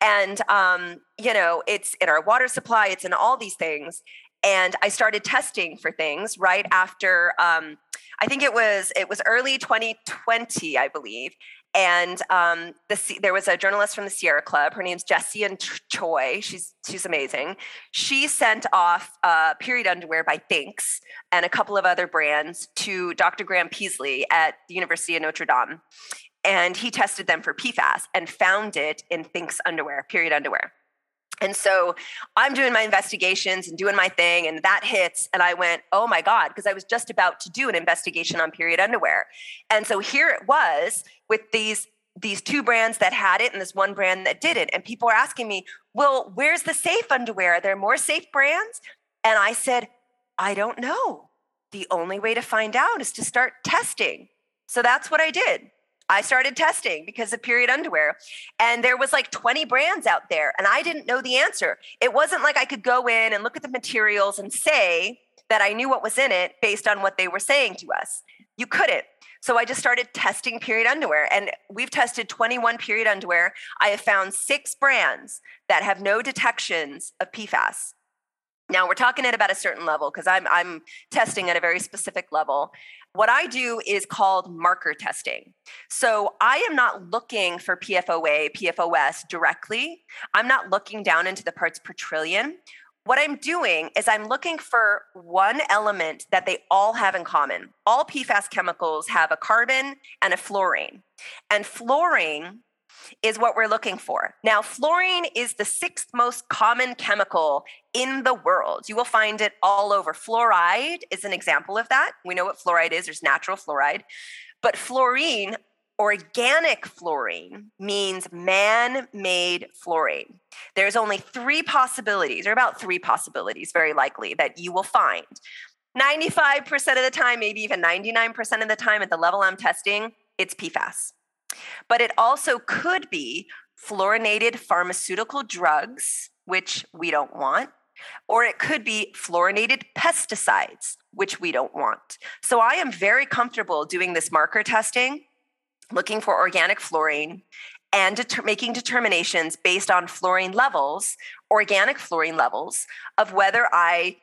And, um, you know, it's in our water supply, it's in all these things. And I started testing for things right after, um, I think it was it was early 2020, I believe, and um, the, there was a journalist from the Sierra Club. Her name's Jessie and Choi. She's she's amazing. She sent off uh, period underwear by Thinx and a couple of other brands to Dr. Graham Peaslee at the University of Notre Dame, and he tested them for PFAS and found it in Thinx underwear, period underwear. And so I'm doing my investigations and doing my thing, and that hits. And I went, oh my God, because I was just about to do an investigation on period underwear. And so here it was with these these two brands that had it and this one brand that didn't. And people are asking me, well, where's the safe underwear? Are there more safe brands? And I said, I don't know. The only way to find out is to start testing. So that's what I did. I started testing because of period underwear. And there was like 20 brands out there and I didn't know the answer. It wasn't like I could go in and look at the materials and say that I knew what was in it based on what they were saying to us. You couldn't. So I just started testing period underwear and we've tested 21 period underwear. I have found 6 brands that have no detections of PFAS. Now we're talking at about a certain level because I'm I'm testing at a very specific level. What I do is called marker testing. So I am not looking for PFOA, PFOS directly. I'm not looking down into the parts per trillion. What I'm doing is I'm looking for one element that they all have in common. All PFAS chemicals have a carbon and a fluorine. And fluorine is what we're looking for. Now, fluorine is the sixth most common chemical in the world. You will find it all over. Fluoride is an example of that. We know what fluoride is, there's natural fluoride. But fluorine, organic fluorine, means man made fluorine. There's only three possibilities, or about three possibilities, very likely, that you will find. 95% of the time, maybe even 99% of the time at the level I'm testing, it's PFAS. But it also could be fluorinated pharmaceutical drugs, which we don't want, or it could be fluorinated pesticides, which we don't want. So I am very comfortable doing this marker testing, looking for organic fluorine, and making determinations based on fluorine levels, organic fluorine levels, of whether I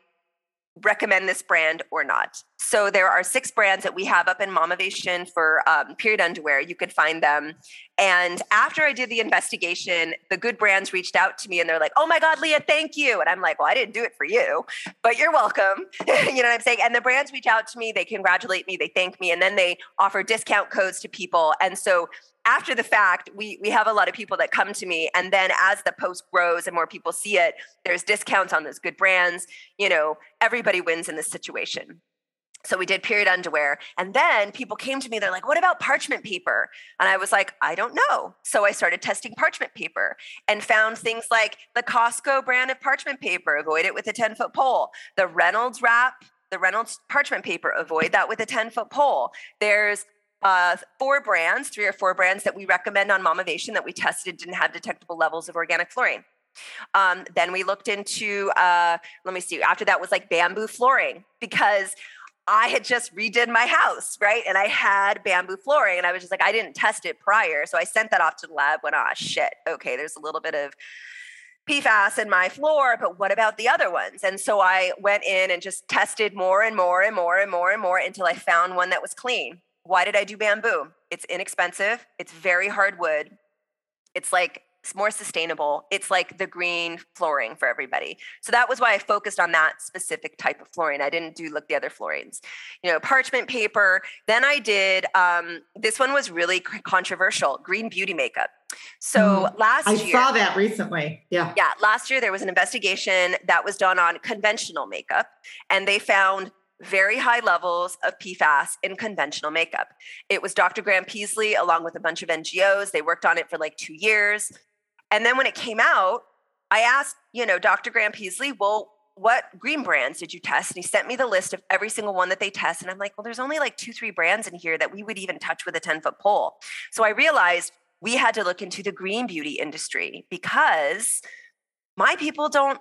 recommend this brand or not. So there are six brands that we have up in Mamavation for um, period underwear. You could find them. And after I did the investigation, the good brands reached out to me and they're like, "Oh my God, Leah, thank you." And I'm like, "Well, I didn't do it for you, but you're welcome." you know what I'm saying? And the brands reach out to me, they congratulate me, they thank me, and then they offer discount codes to people. And so after the fact, we we have a lot of people that come to me, and then as the post grows and more people see it, there's discounts on those good brands. You know, everybody wins in this situation. So we did period underwear. And then people came to me, they're like, what about parchment paper? And I was like, I don't know. So I started testing parchment paper and found things like the Costco brand of parchment paper, avoid it with a 10 foot pole. The Reynolds wrap, the Reynolds parchment paper, avoid that with a 10 foot pole. There's uh, four brands, three or four brands that we recommend on Mamavation that we tested didn't have detectable levels of organic fluorine. Um, then we looked into, uh, let me see, after that was like bamboo flooring because I had just redid my house, right? And I had bamboo flooring and I was just like, I didn't test it prior. So I sent that off to the lab, went, ah, shit, okay, there's a little bit of PFAS in my floor, but what about the other ones? And so I went in and just tested more and more and more and more and more until I found one that was clean. Why did I do bamboo? It's inexpensive, it's very hard wood. It's like it's more sustainable. It's like the green flooring for everybody. So that was why I focused on that specific type of flooring. I didn't do look the other floorings. You know, parchment paper. Then I did. Um, this one was really controversial. Green beauty makeup. So mm, last I year, I saw that recently. Yeah. Yeah. Last year there was an investigation that was done on conventional makeup, and they found very high levels of PFAS in conventional makeup. It was Dr. Graham Peaslee along with a bunch of NGOs. They worked on it for like two years. And then when it came out, I asked, you know, Dr. Graham Peaslee, well, what green brands did you test? And he sent me the list of every single one that they test. And I'm like, well, there's only like two, three brands in here that we would even touch with a 10 foot pole. So I realized we had to look into the green beauty industry because my people don't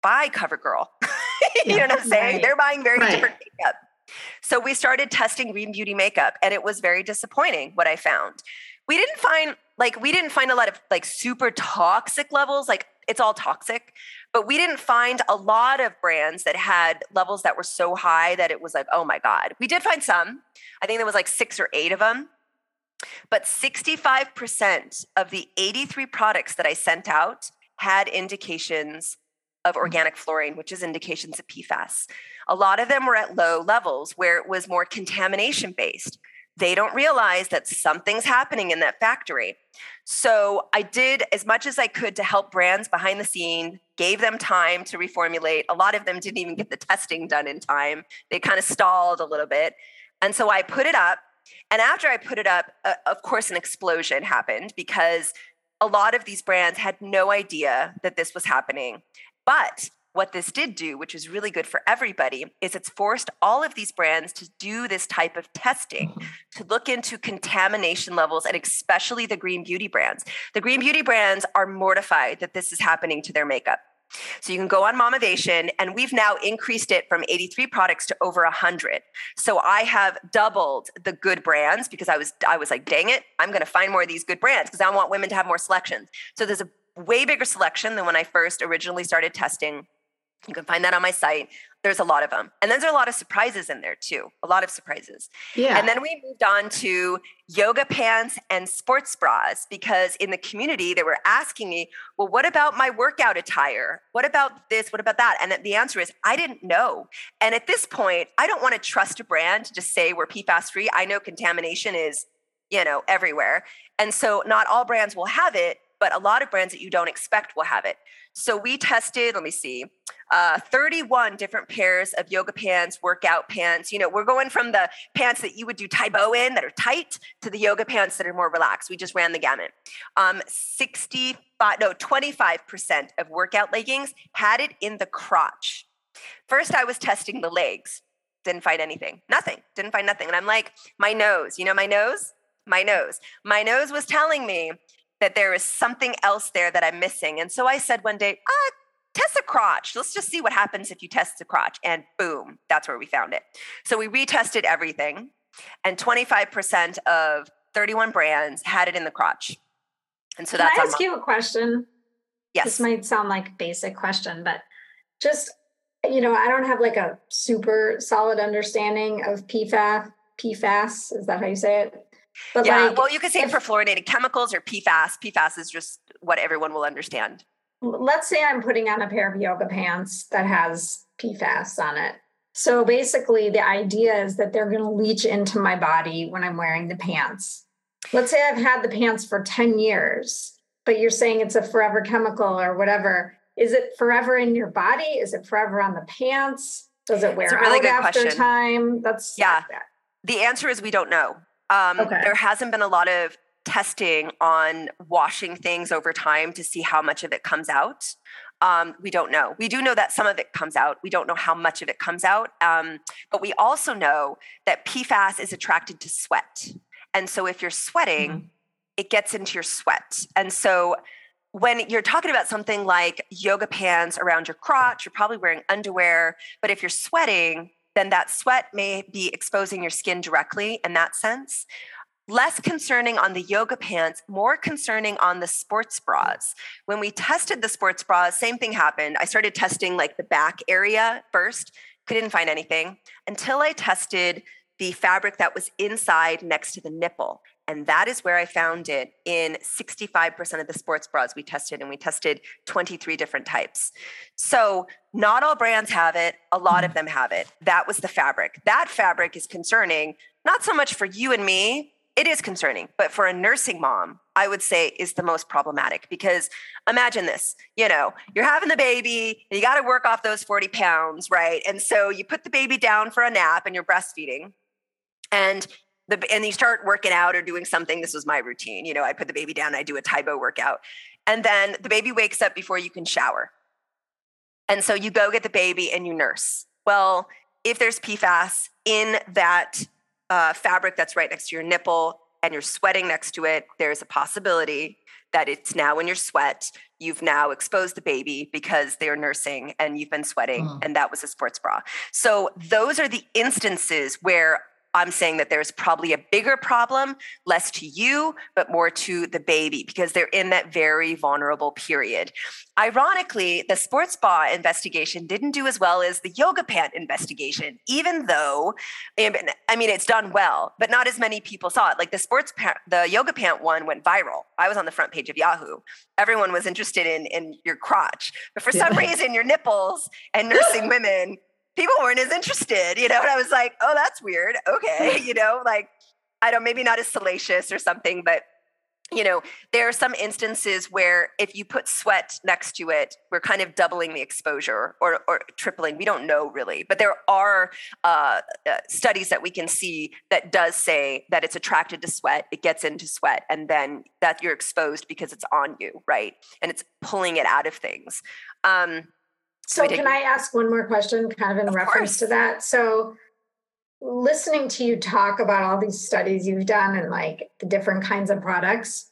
buy CoverGirl. you know what I'm saying? Right. They're buying very right. different makeup. So we started testing green beauty makeup and it was very disappointing what I found. We didn't find like we didn't find a lot of like super toxic levels like it's all toxic but we didn't find a lot of brands that had levels that were so high that it was like oh my god. We did find some. I think there was like six or eight of them but 65% of the 83 products that i sent out had indications of mm. organic fluorine which is indications of pfas a lot of them were at low levels where it was more contamination based they don't realize that something's happening in that factory. So I did as much as I could to help brands behind the scene, gave them time to reformulate. A lot of them didn't even get the testing done in time. They kind of stalled a little bit. And so I put it up. And after I put it up, uh, of course, an explosion happened because a lot of these brands had no idea that this was happening. But what this did do, which is really good for everybody, is it's forced all of these brands to do this type of testing mm-hmm. to look into contamination levels and especially the green beauty brands. The green beauty brands are mortified that this is happening to their makeup. So you can go on Mamavation, and we've now increased it from 83 products to over 100. So I have doubled the good brands because I was I was like, dang it, I'm going to find more of these good brands because I want women to have more selections. So there's a way bigger selection than when I first originally started testing you can find that on my site. There's a lot of them. And then there's a lot of surprises in there too. A lot of surprises. Yeah. And then we moved on to yoga pants and sports bras because in the community they were asking me, well, what about my workout attire? What about this? What about that? And the answer is, I didn't know. And at this point, I don't want to trust a brand to just say we're PFAS free. I know contamination is, you know, everywhere. And so not all brands will have it, but a lot of brands that you don't expect will have it. So we tested, let me see, uh, 31 different pairs of yoga pants, workout pants. You know, we're going from the pants that you would do Tae Bo in that are tight to the yoga pants that are more relaxed. We just ran the gamut. Um, 65, no, 25% of workout leggings had it in the crotch. First, I was testing the legs, didn't find anything, nothing, didn't find nothing. And I'm like, my nose, you know, my nose, my nose. My nose was telling me that there is something else there that I'm missing. And so I said one day, ah, test the crotch. Let's just see what happens if you test the crotch. And boom, that's where we found it. So we retested everything, and 25% of 31 brands had it in the crotch. And so Can that's I ask you a question? Yes. This might sound like a basic question, but just you know, I don't have like a super solid understanding of PFAS. PFAS is that how you say it? But yeah, like, well, you could say if, fluorinated chemicals or PFAS. PFAS is just what everyone will understand. Let's say I'm putting on a pair of yoga pants that has PFAS on it. So basically, the idea is that they're going to leach into my body when I'm wearing the pants. Let's say I've had the pants for 10 years, but you're saying it's a forever chemical or whatever. Is it forever in your body? Is it forever on the pants? Does it wear really out after question. time? That's yeah. Like that. The answer is we don't know. Um, okay. There hasn't been a lot of testing on washing things over time to see how much of it comes out. Um, we don't know. We do know that some of it comes out. We don't know how much of it comes out. Um, but we also know that PFAS is attracted to sweat. And so if you're sweating, mm-hmm. it gets into your sweat. And so when you're talking about something like yoga pants around your crotch, you're probably wearing underwear. But if you're sweating, then that sweat may be exposing your skin directly in that sense. Less concerning on the yoga pants, more concerning on the sports bras. When we tested the sports bras, same thing happened. I started testing like the back area first, couldn't find anything until I tested the fabric that was inside next to the nipple. And that is where I found it in 65% of the sports bras we tested, and we tested 23 different types. So, not all brands have it, a lot of mm. them have it. That was the fabric. That fabric is concerning, not so much for you and me, it is concerning, but for a nursing mom, I would say is the most problematic because imagine this you know, you're having the baby, and you got to work off those 40 pounds, right? And so you put the baby down for a nap and you're breastfeeding. And the, and you start working out or doing something. This was my routine. You know, I put the baby down, I do a Tae Bo workout. And then the baby wakes up before you can shower. And so you go get the baby and you nurse. Well, if there's PFAS in that uh, fabric that's right next to your nipple and you're sweating next to it, there's a possibility that it's now in your sweat. You've now exposed the baby because they're nursing and you've been sweating, mm. and that was a sports bra. So, those are the instances where I'm saying that there's probably a bigger problem, less to you, but more to the baby because they're in that very vulnerable period. Ironically, the sports bra investigation didn't do as well as the yoga pant investigation, even though, I mean, it's done well, but not as many people saw it. Like the sports pant, the yoga pant one went viral. I was on the front page of Yahoo. Everyone was interested in, in your crotch, but for some reason, your nipples and nursing women people weren't as interested, you know. And I was like, oh, that's weird. Okay, you know, like I don't maybe not as salacious or something, but you know, there are some instances where if you put sweat next to it, we're kind of doubling the exposure or, or tripling. We don't know really, but there are uh, uh, studies that we can see that does say that it's attracted to sweat, it gets into sweat, and then that you're exposed because it's on you, right? And it's pulling it out of things. Um, so, can I ask one more question, kind of in of reference course. to that? So, listening to you talk about all these studies you've done and like the different kinds of products,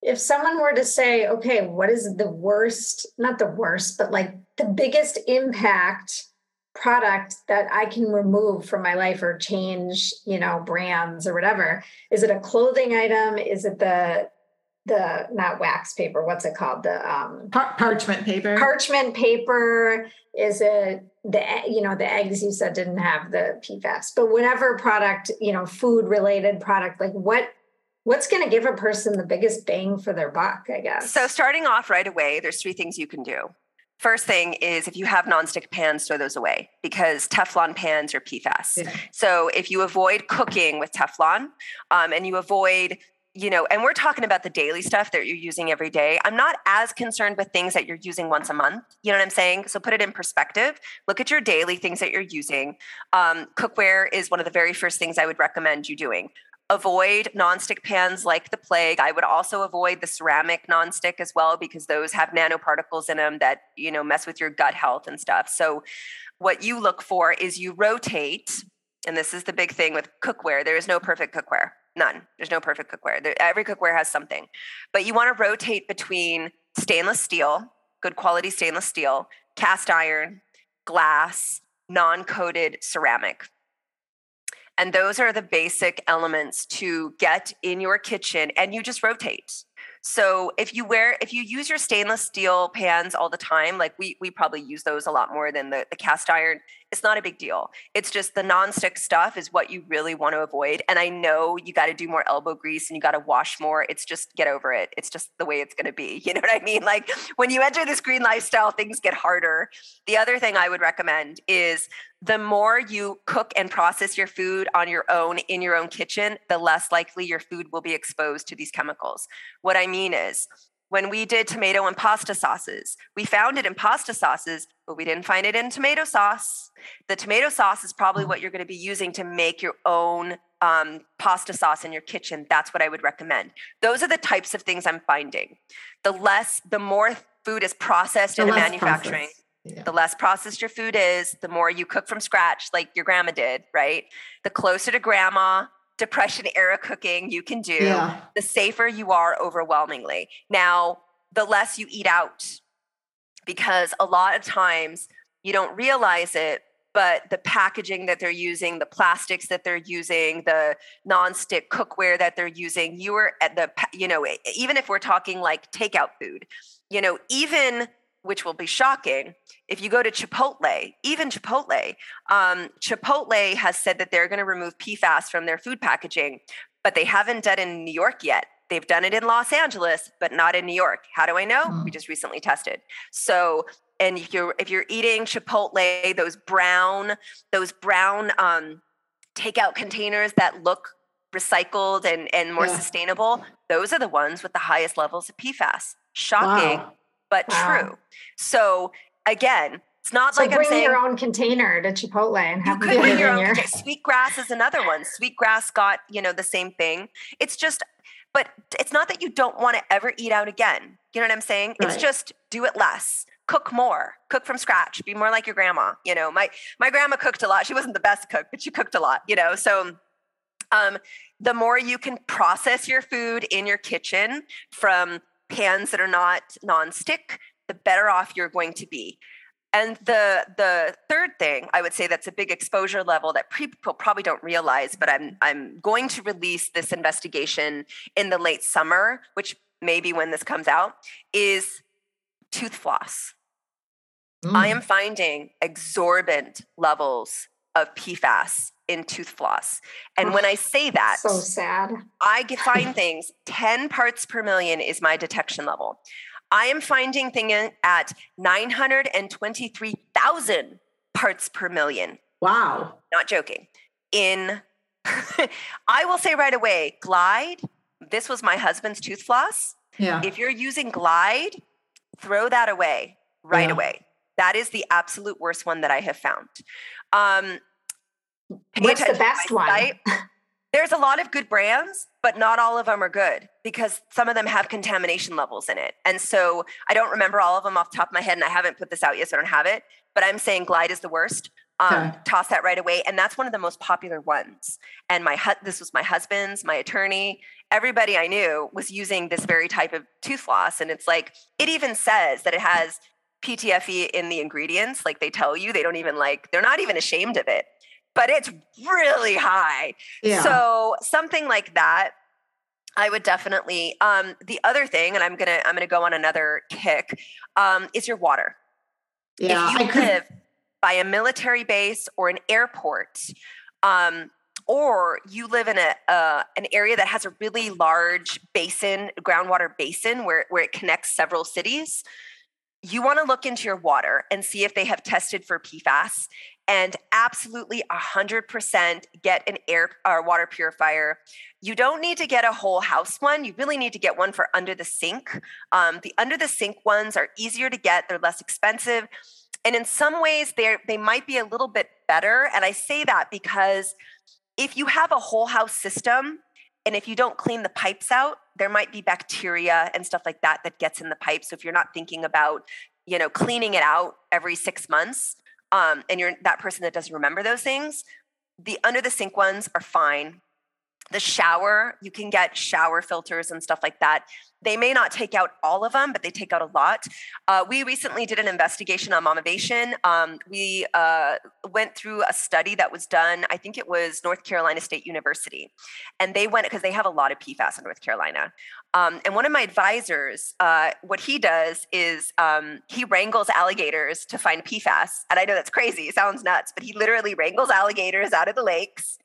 if someone were to say, okay, what is the worst, not the worst, but like the biggest impact product that I can remove from my life or change, you know, brands or whatever? Is it a clothing item? Is it the the not wax paper what's it called? The um Par- parchment paper? parchment paper. Is it the you know the eggs you said didn't have the pfas but whatever product you know food related product like what what's going to give a person the biggest bang for their buck i guess? So starting off right away there's three things you can do. First thing is if you have nonstick pans, throw those away because Teflon pans are PFAS. Yeah. So if you avoid cooking with Teflon um, and you avoid you know, and we're talking about the daily stuff that you're using every day. I'm not as concerned with things that you're using once a month. You know what I'm saying? So put it in perspective. Look at your daily things that you're using. Um, cookware is one of the very first things I would recommend you doing. Avoid nonstick pans like the plague. I would also avoid the ceramic nonstick as well because those have nanoparticles in them that you know mess with your gut health and stuff. So, what you look for is you rotate, and this is the big thing with cookware. There is no perfect cookware None. There's no perfect cookware. There, every cookware has something. But you want to rotate between stainless steel, good quality stainless steel, cast iron, glass, non coated ceramic. And those are the basic elements to get in your kitchen, and you just rotate. So if you wear, if you use your stainless steel pans all the time, like we we probably use those a lot more than the, the cast iron, it's not a big deal. It's just the nonstick stuff is what you really want to avoid. And I know you got to do more elbow grease and you got to wash more. It's just get over it. It's just the way it's going to be. You know what I mean? Like when you enter this green lifestyle, things get harder. The other thing I would recommend is the more you cook and process your food on your own in your own kitchen, the less likely your food will be exposed to these chemicals. What I mean is, when we did tomato and pasta sauces. We found it in pasta sauces, but we didn't find it in tomato sauce. The tomato sauce is probably what you're going to be using to make your own um, pasta sauce in your kitchen. That's what I would recommend. Those are the types of things I'm finding. The less, the more food is processed the in manufacturing. Yeah. The less processed your food is, the more you cook from scratch, like your grandma did, right? The closer to grandma, depression era cooking you can do, yeah. the safer you are overwhelmingly. Now, the less you eat out, because a lot of times you don't realize it, but the packaging that they're using, the plastics that they're using, the non-stick cookware that they're using, you are at the, you know, even if we're talking like takeout food, you know, even which will be shocking. If you go to Chipotle, even Chipotle, um, Chipotle has said that they're going to remove PFAS from their food packaging, but they haven't done it in New York yet. They've done it in Los Angeles, but not in New York. How do I know? Mm. We just recently tested. So, and if you're if you're eating Chipotle, those brown those brown um, takeout containers that look recycled and and more yeah. sustainable, those are the ones with the highest levels of PFAS. Shocking. Wow but wow. true. So again, it's not so like bring I'm saying your own container to Chipotle and have you could bring your own. Your... Sweetgreen is another one. Sweetgreen got you know the same thing. It's just, but it's not that you don't want to ever eat out again. You know what I'm saying? Right. It's just do it less. Cook more. Cook from scratch. Be more like your grandma. You know, my my grandma cooked a lot. She wasn't the best cook, but she cooked a lot. You know, so um, the more you can process your food in your kitchen from pans that are not nonstick, the better off you're going to be. And the the third thing I would say that's a big exposure level that people probably don't realize, but I'm I'm going to release this investigation in the late summer, which maybe when this comes out, is tooth floss. Mm. I am finding exorbitant levels of PFAS in tooth floss. And when I say that, so sad. I find things 10 parts per million is my detection level. I am finding things at 923,000 parts per million. Wow. Not joking. In I will say right away, Glide. This was my husband's tooth floss. Yeah. If you're using Glide, throw that away right Yeah. away. That is the absolute worst one that I have found. Um, What's the best one? site. There's a lot of good brands, but not all of them are good because some of them have contamination levels in it. And so I don't remember all of them off the top of my head, and I haven't put this out yet, so I don't have it. But I'm saying Glide is the worst. Um, Okay. Toss that right away, and that's one of the most popular ones. And my hu- this was my husband's, my attorney, everybody I knew was using this very type of tooth floss, and it's like it even says that it has PTFE in the ingredients. Like they tell you, they don't even like they're not even ashamed of it, but it's really high. Yeah. So something like that, I would definitely. Um, the other thing, and I'm gonna I'm gonna go on another kick, um, is your water. yeah. if I you could, live by a military base or an airport, um, or you live in a uh, an area that has a really large basin, groundwater basin, where where it connects several cities, you want to look into your water and see if they have tested for PFAS. And absolutely 100% get an air or water purifier. You don't need to get a whole house one. You really need to get one for under the sink. Um, the under the sink ones are easier to get, they're less expensive. And in some ways, they they might be a little bit better. And I say that because if you have a whole house system and if you don't clean the pipes out, there might be bacteria and stuff like that that gets in the pipe. So if you're not thinking about, you know, cleaning it out every six months, um, and you're that person that doesn't remember those things, the under the sink ones are fine. The shower, you can get shower filters and stuff like that. They may not take out all of them, but they take out a lot. Uh, we recently did an investigation on Mamavation. Um, we uh, went through a study that was done, I think it was North Carolina State University. And they went, because they have a lot of PFAS in North Carolina. Um, and one of my advisors, uh, what he does is um, he wrangles alligators to find PFAS. And I know that's crazy, it sounds nuts, but he literally wrangles alligators out of the lakes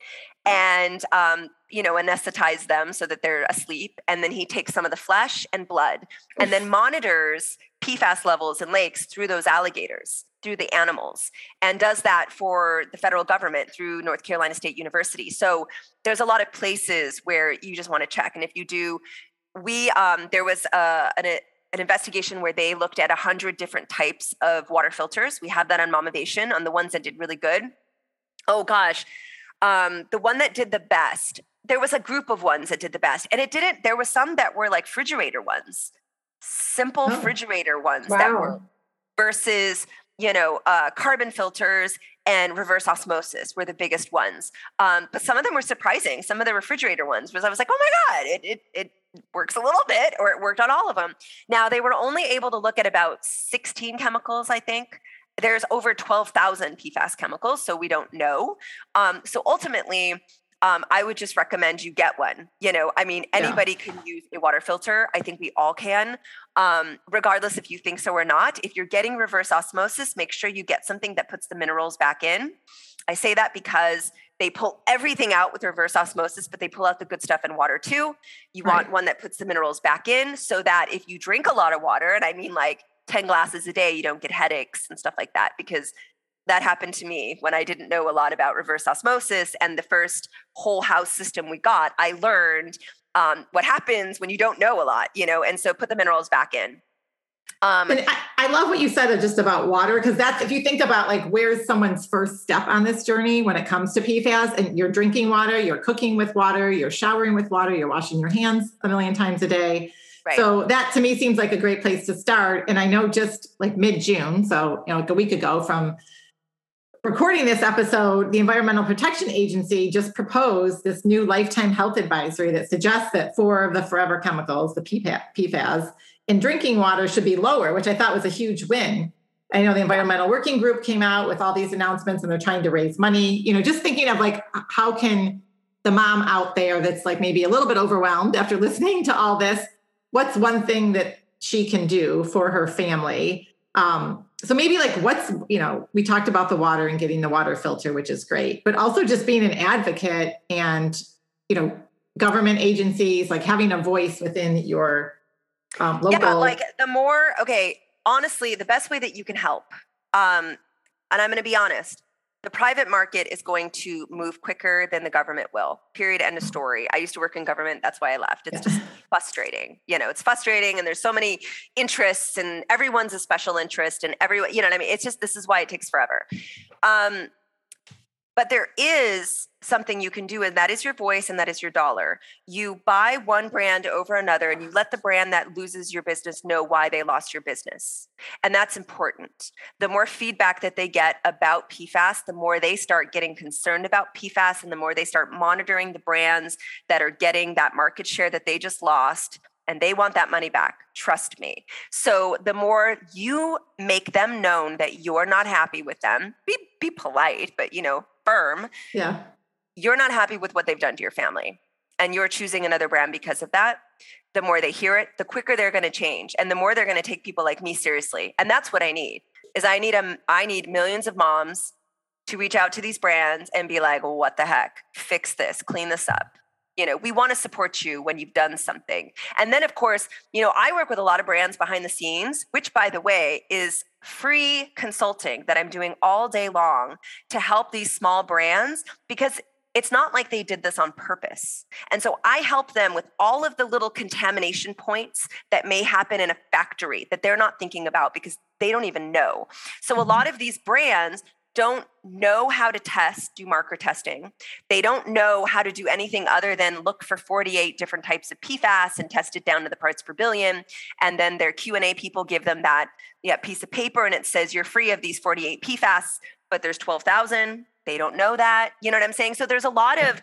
and um, you know anesthetize them so that they're asleep. And then he takes some of the flesh and blood and then monitors pfas levels in lakes through those alligators through the animals and does that for the federal government through north carolina state university. So there's a lot of places where you just want to check. And if you do we um, there was uh, an, an investigation where they looked at 100 different types of water filters. We have that on Mamavation on the ones that did really good. Oh gosh. Um, the one that did the best there was a group of ones that did the best and it didn't there was some that were like refrigerator ones simple Oh. refrigerator ones that were versus you know uh, carbon filters and reverse osmosis were the biggest ones. Um, but some of them were surprising some of the refrigerator ones was i was like oh my god it, it, it works a little bit or it worked on all of them now they were only able to look at about 16 chemicals i think. There's over 12,000 PFAS chemicals, so we don't know. Um, so ultimately, um, I would just recommend you get one. You know, I mean, Yeah. anybody can use a water filter. I think we all can, um, regardless if you think so or not. If you're getting reverse osmosis, make sure you get something that puts the minerals back in. I say that because they pull everything out with reverse osmosis, but they pull out the good stuff in water too. You Right. want one that puts the minerals back in so that if you drink a lot of water, and I mean like 10 glasses a day, you don't get headaches and stuff like that because that happened to me when I didn't know a lot about reverse osmosis. And the first whole house system we got, I learned um, what happens when you don't know a lot, you know, and so put the minerals back in. Um, And I, I love what you said just about water because that's if you think about like where's someone's first step on this journey when it comes to PFAS and you're drinking water, you're cooking with water, you're showering with water, you're washing your hands a million times a day. right. So that to me seems like a great place to start. And I know just like mid June, so you know, like a week ago from recording this episode, the Environmental Protection Agency just proposed this new lifetime health advisory that suggests that four of the forever chemicals, the PFA- PFAS, in drinking water should be lower, which I thought was a huge win. I know the Environmental Working Group came out with all these announcements and they're trying to raise money. You know, just thinking of like, how can the mom out there that's like maybe a little bit overwhelmed after listening to all this, what's one thing that she can do for her family? Um, so maybe like what's, you know, we talked about the water and getting the water filter, which is great, but also just being an advocate and, you know, government agencies, like having a voice within your um, local. Yeah, like the more okay, honestly, the best way that you can help, um, and I'm going to be honest, the private market is going to move quicker than the government will. Period. End of story. I used to work in government. That's why I left. It's just frustrating. You know, it's frustrating, and there's so many interests, and everyone's a special interest, and everyone. You know what I mean? It's just this is why it takes forever. Um, but there is something you can do, and that is your voice and that is your dollar. You buy one brand over another, and you let the brand that loses your business know why they lost your business. And that's important. The more feedback that they get about PFAS, the more they start getting concerned about PFAS, and the more they start monitoring the brands that are getting that market share that they just lost and they want that money back. Trust me. So the more you make them known that you're not happy with them, be be polite, but you know, firm. Yeah. You're not happy with what they've done to your family and you're choosing another brand because of that. The more they hear it, the quicker they're going to change and the more they're going to take people like me seriously. And that's what I need. Is I need a I need millions of moms to reach out to these brands and be like, "What the heck? Fix this, clean this up." You know we want to support you when you've done something and then of course you know i work with a lot of brands behind the scenes which by the way is free consulting that i'm doing all day long to help these small brands because it's not like they did this on purpose. And so I help them with all of the little contamination points that may happen in a factory that they're not thinking about because they don't even know. So a mm-hmm. lot of these brands don't know how to test, do marker testing. They don't know how to do anything other than look for 48 different types of PFAS and test it down to the parts per billion. And then their Q&A people give them that yeah, piece of paper and it says you're free of these 48 PFAS, but there's 12,000. They don't know that. You know what I'm saying? So there's a lot of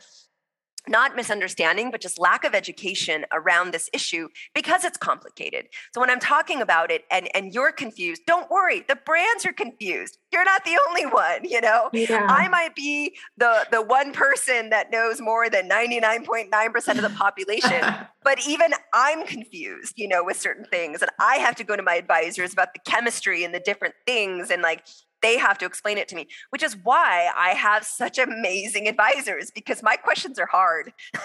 not misunderstanding, but just lack of education around this issue because it's complicated. So when I'm talking about it and, and you're confused, don't worry, the brands are confused. You're not the only one, you know? Yeah. I might be the the one person that knows more than 99.9% of the population, but even I'm confused, you know, with certain things. And I have to go to my advisors about the chemistry and the different things and like they have to explain it to me, which is why I have such amazing advisors because my questions are hard.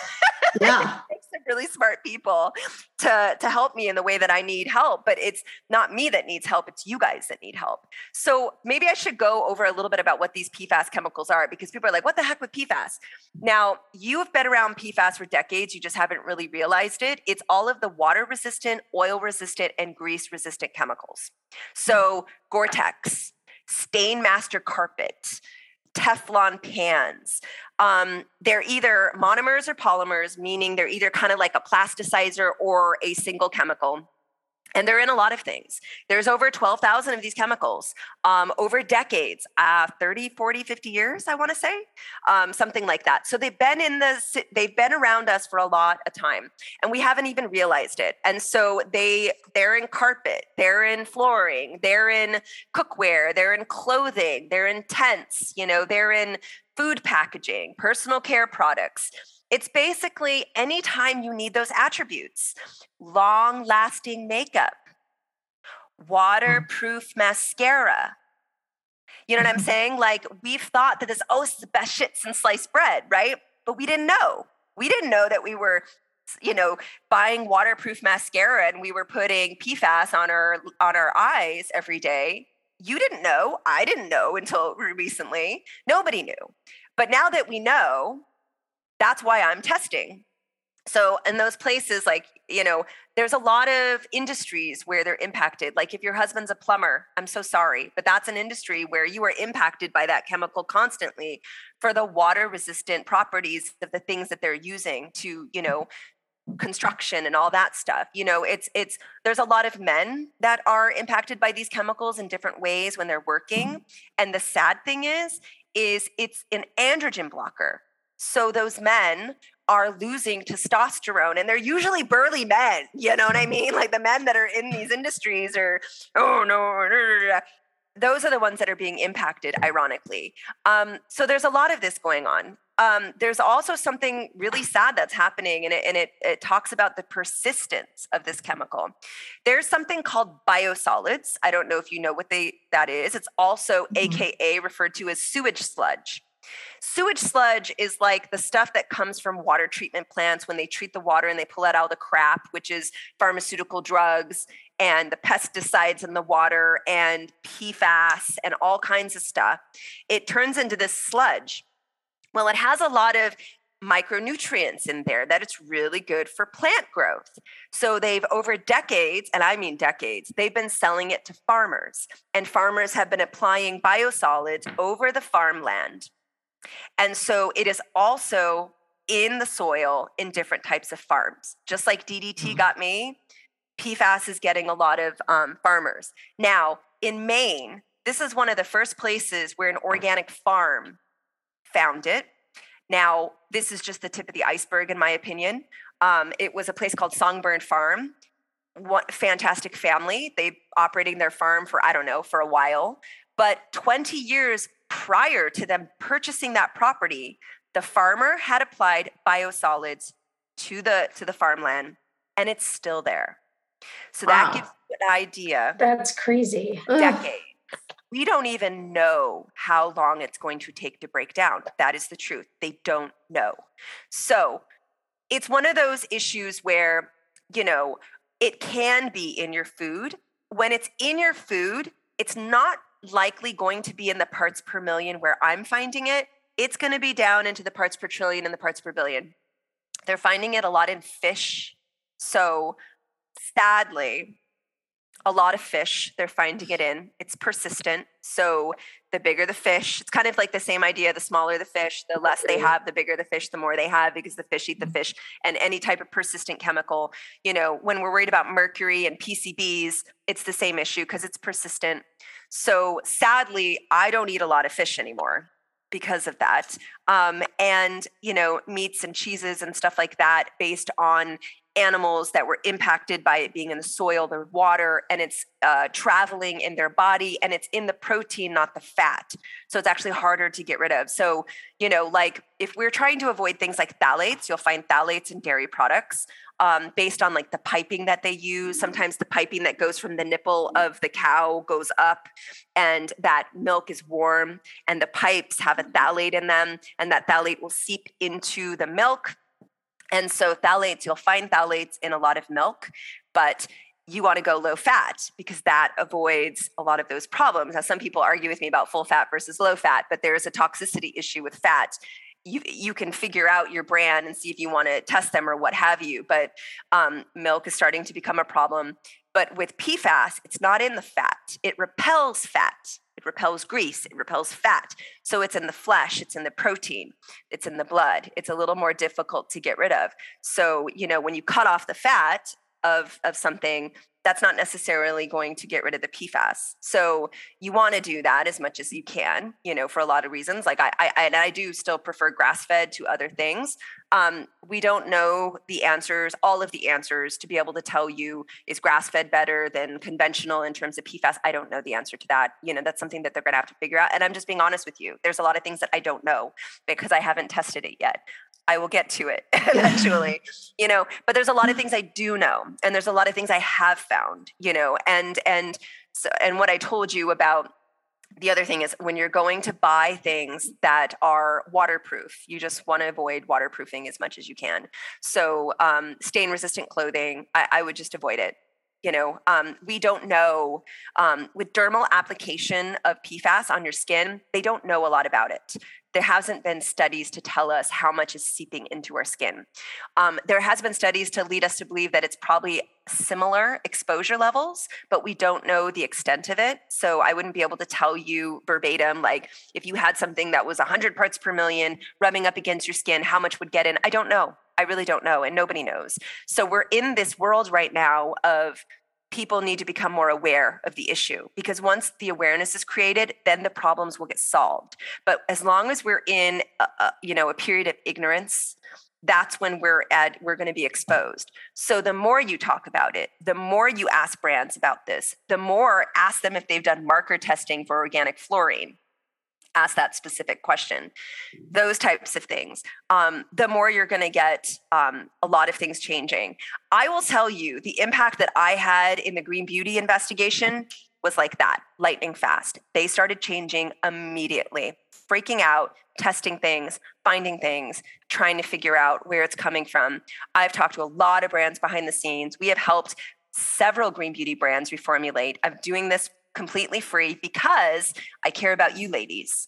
Yeah. it takes some really smart people to, to help me in the way that I need help, but it's not me that needs help, it's you guys that need help. So maybe I should go over a little bit about what these PFAS chemicals are because people are like, what the heck with PFAS? Now, you have been around PFAS for decades, you just haven't really realized it. It's all of the water resistant, oil resistant, and grease resistant chemicals. So, Gore Tex, Stainmaster carpet, Teflon pans. Um, they're either monomers or polymers, meaning they're either kind of like a plasticizer or a single chemical and they're in a lot of things. There's over 12000 of these chemicals um, over decades uh, 30 40 50 years i want to say um, something like that. So they've been in the they've been around us for a lot of time and we haven't even realized it. And so they they're in carpet they're in flooring they're in cookware they're in clothing they're in tents you know they're in food packaging personal care products it's basically anytime you need those attributes long lasting makeup, mm. waterproof mascara. You know what I'm mm-hmm. saying? Like we've thought that this, oh, this is the best shit since sliced bread, right? But we didn't know. We didn't know that we were, you know, buying waterproof mascara and we were putting PFAS on our on our eyes every day. You didn't know. I didn't know until recently. Nobody knew. But now that we know, that's why I'm testing. So, in those places, like, you know, there's a lot of industries where they're impacted. Like, if your husband's a plumber, I'm so sorry, but that's an industry where you are impacted by that chemical constantly for the water resistant properties of the things that they're using to, you know, construction and all that stuff you know it's it's there's a lot of men that are impacted by these chemicals in different ways when they're working mm-hmm. and the sad thing is is it's an androgen blocker so those men are losing testosterone and they're usually burly men. You know what I mean? Like the men that are in these industries are, oh no, those are the ones that are being impacted, ironically. Um, so there's a lot of this going on. Um, there's also something really sad that's happening, and, it, and it, it talks about the persistence of this chemical. There's something called biosolids. I don't know if you know what they that is. It's also mm-hmm. AKA referred to as sewage sludge. Sewage sludge is like the stuff that comes from water treatment plants when they treat the water and they pull out all the crap, which is pharmaceutical drugs and the pesticides in the water and PFAS and all kinds of stuff, it turns into this sludge. Well, it has a lot of micronutrients in there that it's really good for plant growth. So they've over decades, and I mean decades, they've been selling it to farmers, and farmers have been applying biosolids over the farmland. And so it is also in the soil in different types of farms. Just like DDT mm-hmm. got me, PFAS is getting a lot of um, farmers. Now, in Maine, this is one of the first places where an organic farm found it. Now, this is just the tip of the iceberg, in my opinion. Um, it was a place called Songbird Farm. What fantastic family. They operating their farm for I don't know for a while, but 20 years prior to them purchasing that property, the farmer had applied biosolids to the to the farmland, and it's still there. So wow. that gives you an idea. That's crazy. Decades we don't even know how long it's going to take to break down. That is the truth. They don't know. So it's one of those issues where, you know, it can be in your food. When it's in your food, it's not likely going to be in the parts per million where I'm finding it. It's going to be down into the parts per trillion and the parts per billion. They're finding it a lot in fish. So sadly, a lot of fish they're finding it in it's persistent so the bigger the fish it's kind of like the same idea the smaller the fish the less they have the bigger the fish the more they have because the fish eat the fish and any type of persistent chemical you know when we're worried about mercury and pcbs it's the same issue because it's persistent so sadly i don't eat a lot of fish anymore because of that um, and you know meats and cheeses and stuff like that based on animals that were impacted by it being in the soil, the water, and it's uh, traveling in their body and it's in the protein, not the fat. So it's actually harder to get rid of. So, you know, like if we're trying to avoid things like phthalates, you'll find phthalates in dairy products um, based on like the piping that they use. Sometimes the piping that goes from the nipple of the cow goes up and that milk is warm and the pipes have a phthalate in them and that phthalate will seep into the milk and so phthalates, you'll find phthalates in a lot of milk, but you want to go low fat because that avoids a lot of those problems. Now, some people argue with me about full fat versus low fat, but there is a toxicity issue with fat. You, you can figure out your brand and see if you want to test them or what have you. But um, milk is starting to become a problem. But with PFAS, it's not in the fat, it repels fat. It repels grease, it repels fat. So it's in the flesh, it's in the protein, it's in the blood. It's a little more difficult to get rid of. So, you know, when you cut off the fat of, of something, that's not necessarily going to get rid of the PFAS. So you want to do that as much as you can, you know, for a lot of reasons. Like I, I and I do still prefer grass fed to other things. Um, we don't know the answers, all of the answers to be able to tell you is grass fed better than conventional in terms of PFAS. I don't know the answer to that. You know, that's something that they're going to have to figure out. And I'm just being honest with you. There's a lot of things that I don't know because I haven't tested it yet. I will get to it eventually, you know, but there's a lot of things I do know and there's a lot of things I have found, you know, and and so and what I told you about the other thing is when you're going to buy things that are waterproof, you just want to avoid waterproofing as much as you can. So, um, stain resistant clothing, I, I would just avoid it you know um, we don't know um, with dermal application of pfas on your skin they don't know a lot about it there hasn't been studies to tell us how much is seeping into our skin. Um, there has been studies to lead us to believe that it's probably similar exposure levels, but we don't know the extent of it. So I wouldn't be able to tell you verbatim, like if you had something that was 100 parts per million rubbing up against your skin, how much would get in. I don't know. I really don't know, and nobody knows. So we're in this world right now of people need to become more aware of the issue. Because once the awareness is created then the problems will get solved. But as long as we're in a, a you know a period of ignorance that's when we're at we're going to be exposed. So the more you talk about it the more you ask brands about this the more ask them if they've done marker testing for organic fluorine ask that specific question. Those types of things. Um, the more you're going to get um, a lot of things changing. I will tell you the impact that i had in the green beauty investigation was like that lightning fast. They started changing immediately freaking out testing things finding things trying to figure out where it's coming from. I've talked to a lot of brands behind the scenes. We have helped several green beauty brands reformulate. I'm doing this completely free because I care about you ladies.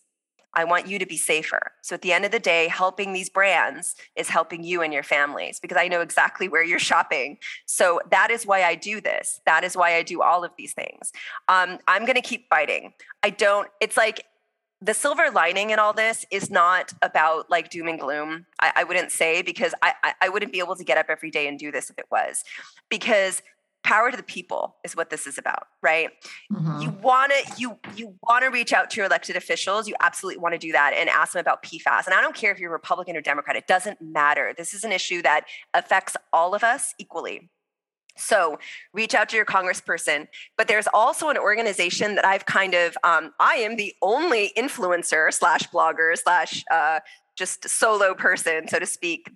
I want you to be safer. So at the end of the day, helping these brands is helping you and your families because I know exactly where you're shopping. So that is why I do this. That is why I do all of these things. Um, I'm going to keep fighting. I don't, it's like, the silver lining in all this is not about like doom and gloom. I, I wouldn't say because I, I I wouldn't be able to get up every day and do this if it was, because power to the people is what this is about right mm-hmm. you want to you you want to reach out to your elected officials you absolutely want to do that and ask them about pfas and i don't care if you're republican or democrat it doesn't matter this is an issue that affects all of us equally so reach out to your congressperson. But there's also an organization that I've kind of, um, I am the only influencer slash blogger slash uh, just solo person, so to speak,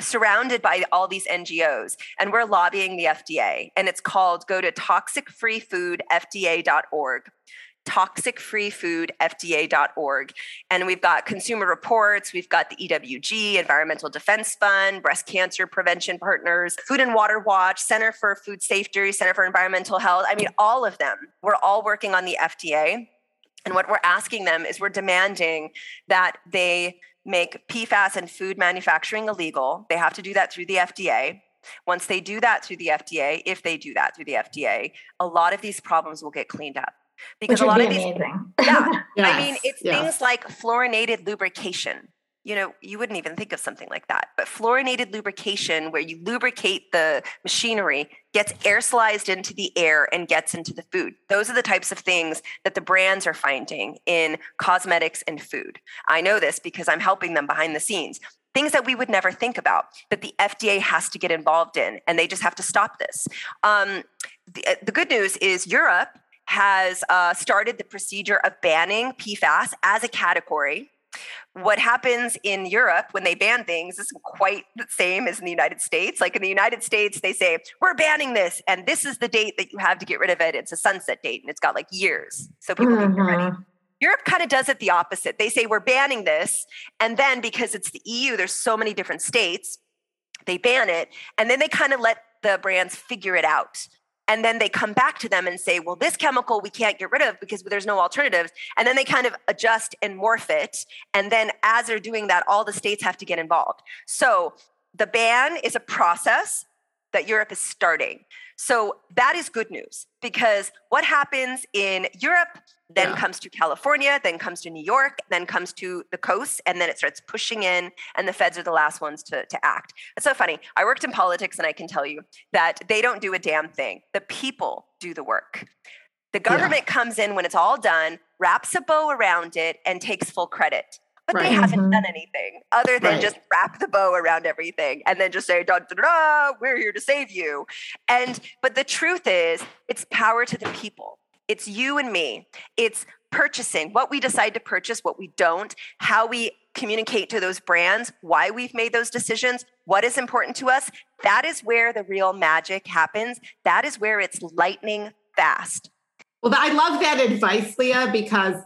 surrounded by all these NGOs, and we're lobbying the FDA. And it's called go to toxicfreefoodfda.org toxicfreefoodfda.org. And we've got consumer reports, we've got the EWG, Environmental Defense Fund, Breast Cancer Prevention Partners, Food and Water Watch, Center for Food Safety, Center for Environmental Health. I mean, all of them. We're all working on the FDA. And what we're asking them is we're demanding that they make PFAS and food manufacturing illegal. They have to do that through the FDA. Once they do that through the FDA, if they do that through the FDA, a lot of these problems will get cleaned up. Because a lot of these, amazing. yeah, yes, I mean, it's yes. things like fluorinated lubrication you know, you wouldn't even think of something like that. But fluorinated lubrication, where you lubricate the machinery, gets aerosolized into the air and gets into the food. Those are the types of things that the brands are finding in cosmetics and food. I know this because I'm helping them behind the scenes. Things that we would never think about that the FDA has to get involved in, and they just have to stop this. Um, the, uh, the good news is Europe has uh, started the procedure of banning PFAS as a category what happens in Europe when they ban things isn't quite the same as in the United States. Like in the United States, they say, we're banning this, and this is the date that you have to get rid of it. It's a sunset date, and it's got like years. So people mm-hmm. can get ready. Mm-hmm. Europe kind of does it the opposite. They say, we're banning this. And then because it's the EU, there's so many different states, they ban it. And then they kind of let the brands figure it out and then they come back to them and say well this chemical we can't get rid of because there's no alternatives. And then they kind of adjust and morph it. And then as they're doing that all the states have to get involved. So the ban is a process that Europe is starting. So that is good news because what happens in Europe then yeah. comes to California, then comes to New York, then comes to the coast, and then it starts pushing in, and the feds are the last ones to, to act. It's so funny. I worked in politics, and I can tell you that they don't do a damn thing. The people do the work. The government yeah. comes in when it's all done, wraps a bow around it, and takes full credit but right. they haven't mm-hmm. done anything other than right. just wrap the bow around everything and then just say da, da, da, we're here to save you and but the truth is it's power to the people it's you and me. It's purchasing what we decide to purchase what we don't how we communicate to those brands why we've made those decisions what is important to us. That is where the real magic happens. That is where it's lightning fast. Well i love that advice leah because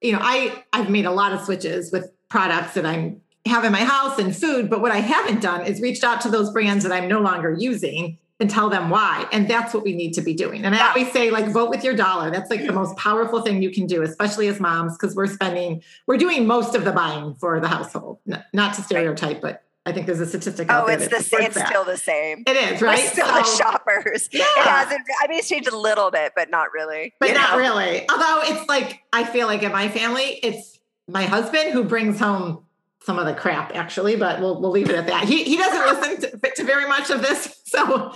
you know, I I've made a lot of switches with products that I'm have in my house and food, but what I haven't done is reached out to those brands that I'm no longer using and tell them why. And that's what we need to be doing. And I always say, like, vote with your dollar. That's like the most powerful thing you can do, especially as moms, because we're spending, we're doing most of the buying for the household. Not to stereotype, but I think there's a statistic. Oh, it's the same. It's still the same. It is right. We're still so, the shoppers. Yeah. It hasn't. I mean, it's changed a little bit, but not really. But not know? really. Although it's like I feel like in my family, it's my husband who brings home some of the crap, actually. But we'll we'll leave it at that. He he doesn't listen to, to very much of this, so.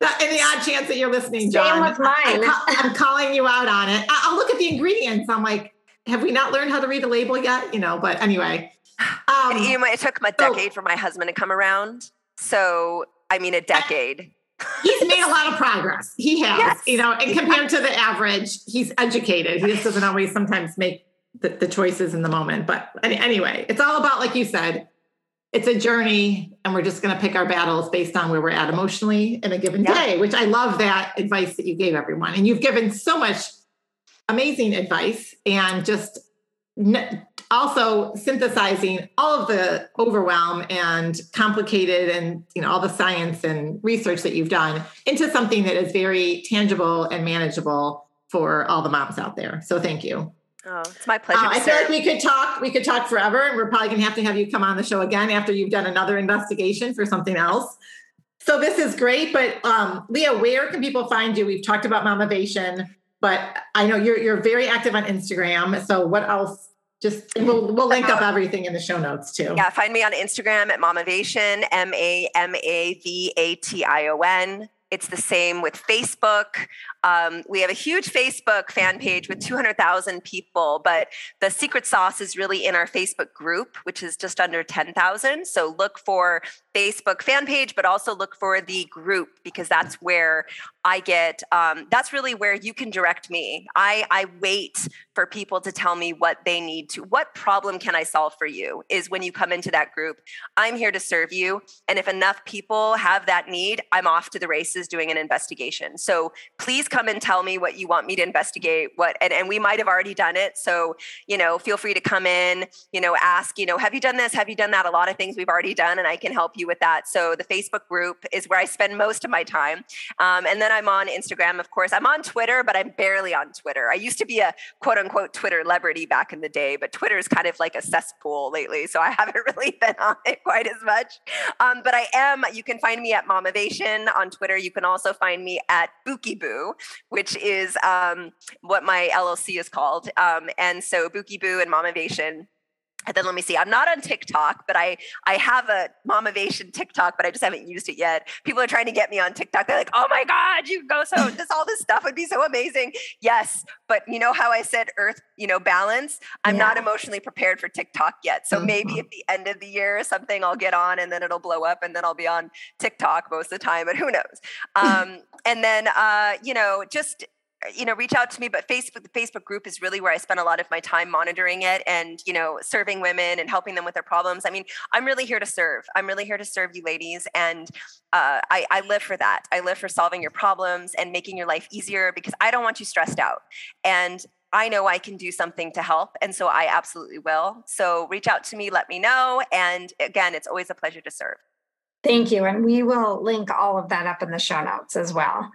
That, in the odd chance that you're listening, John, Same with mine. I, am calling you out on it. I'll look at the ingredients. I'm like, have we not learned how to read the label yet? You know, but anyway, um, you know, it took a decade so, for my husband to come around. So, I mean, a decade. he's made a lot of progress. He has, yes. you know, and compared to the average, he's educated. He just doesn't always sometimes make the, the choices in the moment. But anyway, it's all about, like you said, it's a journey and we're just going to pick our battles based on where we're at emotionally in a given yeah. day, which I love that advice that you gave everyone. And you've given so much amazing advice and just also synthesizing all of the overwhelm and complicated and you know all the science and research that you've done into something that is very tangible and manageable for all the moms out there. So thank you. Oh, it's my pleasure. Uh, I feel like we could talk. We could talk forever, and we're probably going to have to have you come on the show again after you've done another investigation for something else. So this is great, but um, Leah, where can people find you? We've talked about Mamavation, but I know you're you're very active on Instagram. So what else? Just we'll we'll link up everything in the show notes too. Yeah, find me on Instagram at Mamavation, M A M A V A T I O N. It's the same with Facebook. Um, we have a huge Facebook fan page with 200,000 people, but the secret sauce is really in our Facebook group, which is just under 10,000. So look for Facebook fan page, but also look for the group because that's where I get. Um, that's really where you can direct me. I I wait for people to tell me what they need to. What problem can I solve for you? Is when you come into that group. I'm here to serve you, and if enough people have that need, I'm off to the races doing an investigation. So please come and tell me what you want me to investigate. What and, and we might have already done it. So you know, feel free to come in. You know, ask. You know, have you done this? Have you done that? A lot of things we've already done, and I can help you with that. So the Facebook group is where I spend most of my time. Um, and then I'm on Instagram, of course. I'm on Twitter, but I'm barely on Twitter. I used to be a quote unquote Twitter celebrity back in the day, but Twitter is kind of like a cesspool lately. So I haven't really been on it quite as much. Um, but I am, you can find me at Mamavation on Twitter. You can also find me at Boo, which is um, what my LLC is called. Um, and so Boo and Mamavation and then let me see. I'm not on TikTok, but I I have a Mamavation TikTok, but I just haven't used it yet. People are trying to get me on TikTok. They're like, "Oh my God, you go so this all this stuff would be so amazing." Yes, but you know how I said Earth, you know, balance. I'm yeah. not emotionally prepared for TikTok yet. So mm-hmm. maybe at the end of the year or something, I'll get on, and then it'll blow up, and then I'll be on TikTok most of the time. But who knows? Um, and then uh, you know, just you know reach out to me but facebook the facebook group is really where i spend a lot of my time monitoring it and you know serving women and helping them with their problems i mean i'm really here to serve i'm really here to serve you ladies and uh, I, I live for that i live for solving your problems and making your life easier because i don't want you stressed out and I know I can do something to help. And so I absolutely will. So reach out to me, let me know. And again, it's always a pleasure to serve. Thank you. And we will link all of that up in the show notes as well.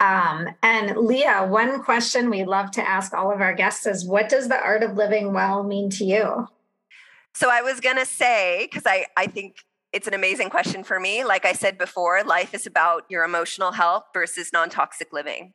Um, and Leah, one question we love to ask all of our guests is what does the art of living well mean to you? So I was going to say, because I, I think it's an amazing question for me. Like I said before, life is about your emotional health versus non toxic living.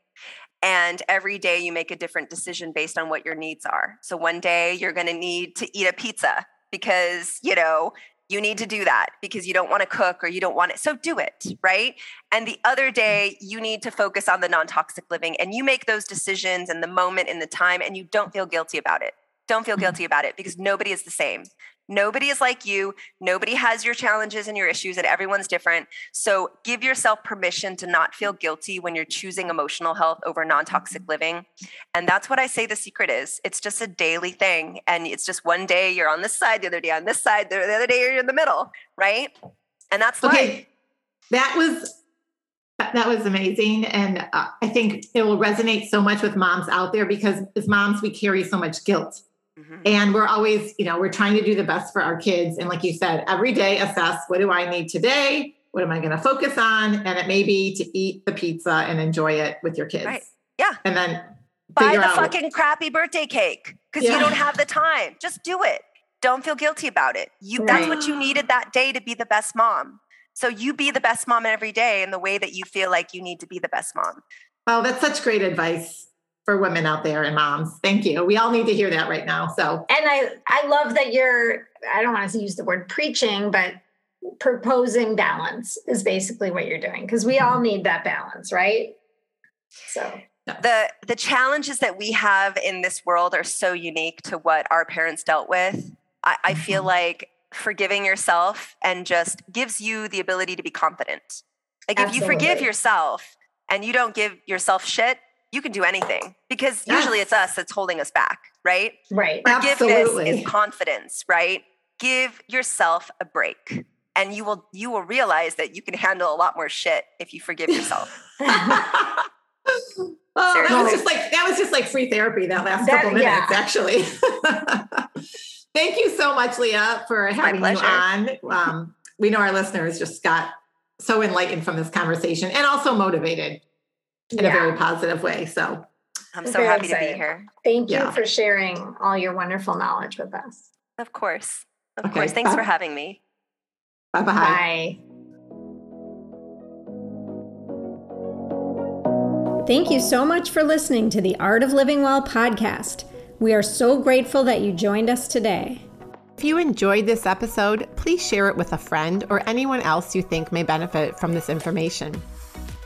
And every day you make a different decision based on what your needs are. So one day you're going to need to eat a pizza because, you know, you need to do that because you don't want to cook or you don't want it. So do it, right? And the other mm. day, you need to focus on the non toxic living and you make those decisions in the moment, in the time, and you don't feel guilty about it. Don't feel mm. guilty about it because nobody is the same. Nobody is like you. Nobody has your challenges and your issues, and everyone's different. So give yourself permission to not feel guilty when you're choosing emotional health over non toxic mm-hmm. living. And that's what I say the secret is it's just a daily thing. And it's just one day you're on this side, the other day on this side, the other day you're in the middle, right? And that's okay. Life. That was that was amazing and uh, i think it will resonate so much with moms out there because as moms we carry so much guilt Mm-hmm. And we're always, you know, we're trying to do the best for our kids. And like you said, every day assess what do I need today? What am I going to focus on? And it may be to eat the pizza and enjoy it with your kids. Right. Yeah. And then buy the fucking crappy birthday cake because yeah. you don't have the time. Just do it. Don't feel guilty about it. You right. that's what you needed that day to be the best mom. So you be the best mom every day in the way that you feel like you need to be the best mom. Oh, that's such great advice for women out there and moms. Thank you. We all need to hear that right now. So, and I I love that you're I don't want to use the word preaching, but proposing balance is basically what you're doing because we all need that balance, right? So, the the challenges that we have in this world are so unique to what our parents dealt with. I, I feel mm-hmm. like forgiving yourself and just gives you the ability to be confident. Like Absolutely. if you forgive yourself and you don't give yourself shit, you can do anything because yes. usually it's us that's holding us back, right? Right. Forgiveness Absolutely. is confidence, right? Give yourself a break and you will you will realize that you can handle a lot more shit if you forgive yourself. oh, that was just like that was just like free therapy that last that, couple minutes, yeah. actually. Thank you so much, Leah, for having you on. Um, we know our listeners just got so enlightened from this conversation and also motivated in yeah. a very positive way. So I'm so happy excited. to be here. Thank you yeah. for sharing all your wonderful knowledge with us. Of course. Of okay. course. Thanks Bye. for having me. Bye-bye. Bye. Thank you so much for listening to the Art of Living Well podcast. We are so grateful that you joined us today. If you enjoyed this episode, please share it with a friend or anyone else you think may benefit from this information.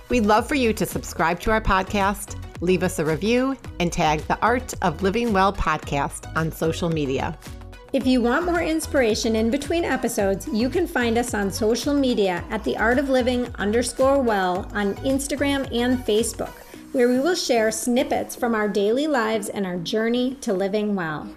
We'd love for you to subscribe to our podcast, leave us a review, and tag the Art of Living Well podcast on social media. If you want more inspiration in between episodes, you can find us on social media at the Art of Living underscore well on Instagram and Facebook, where we will share snippets from our daily lives and our journey to living well.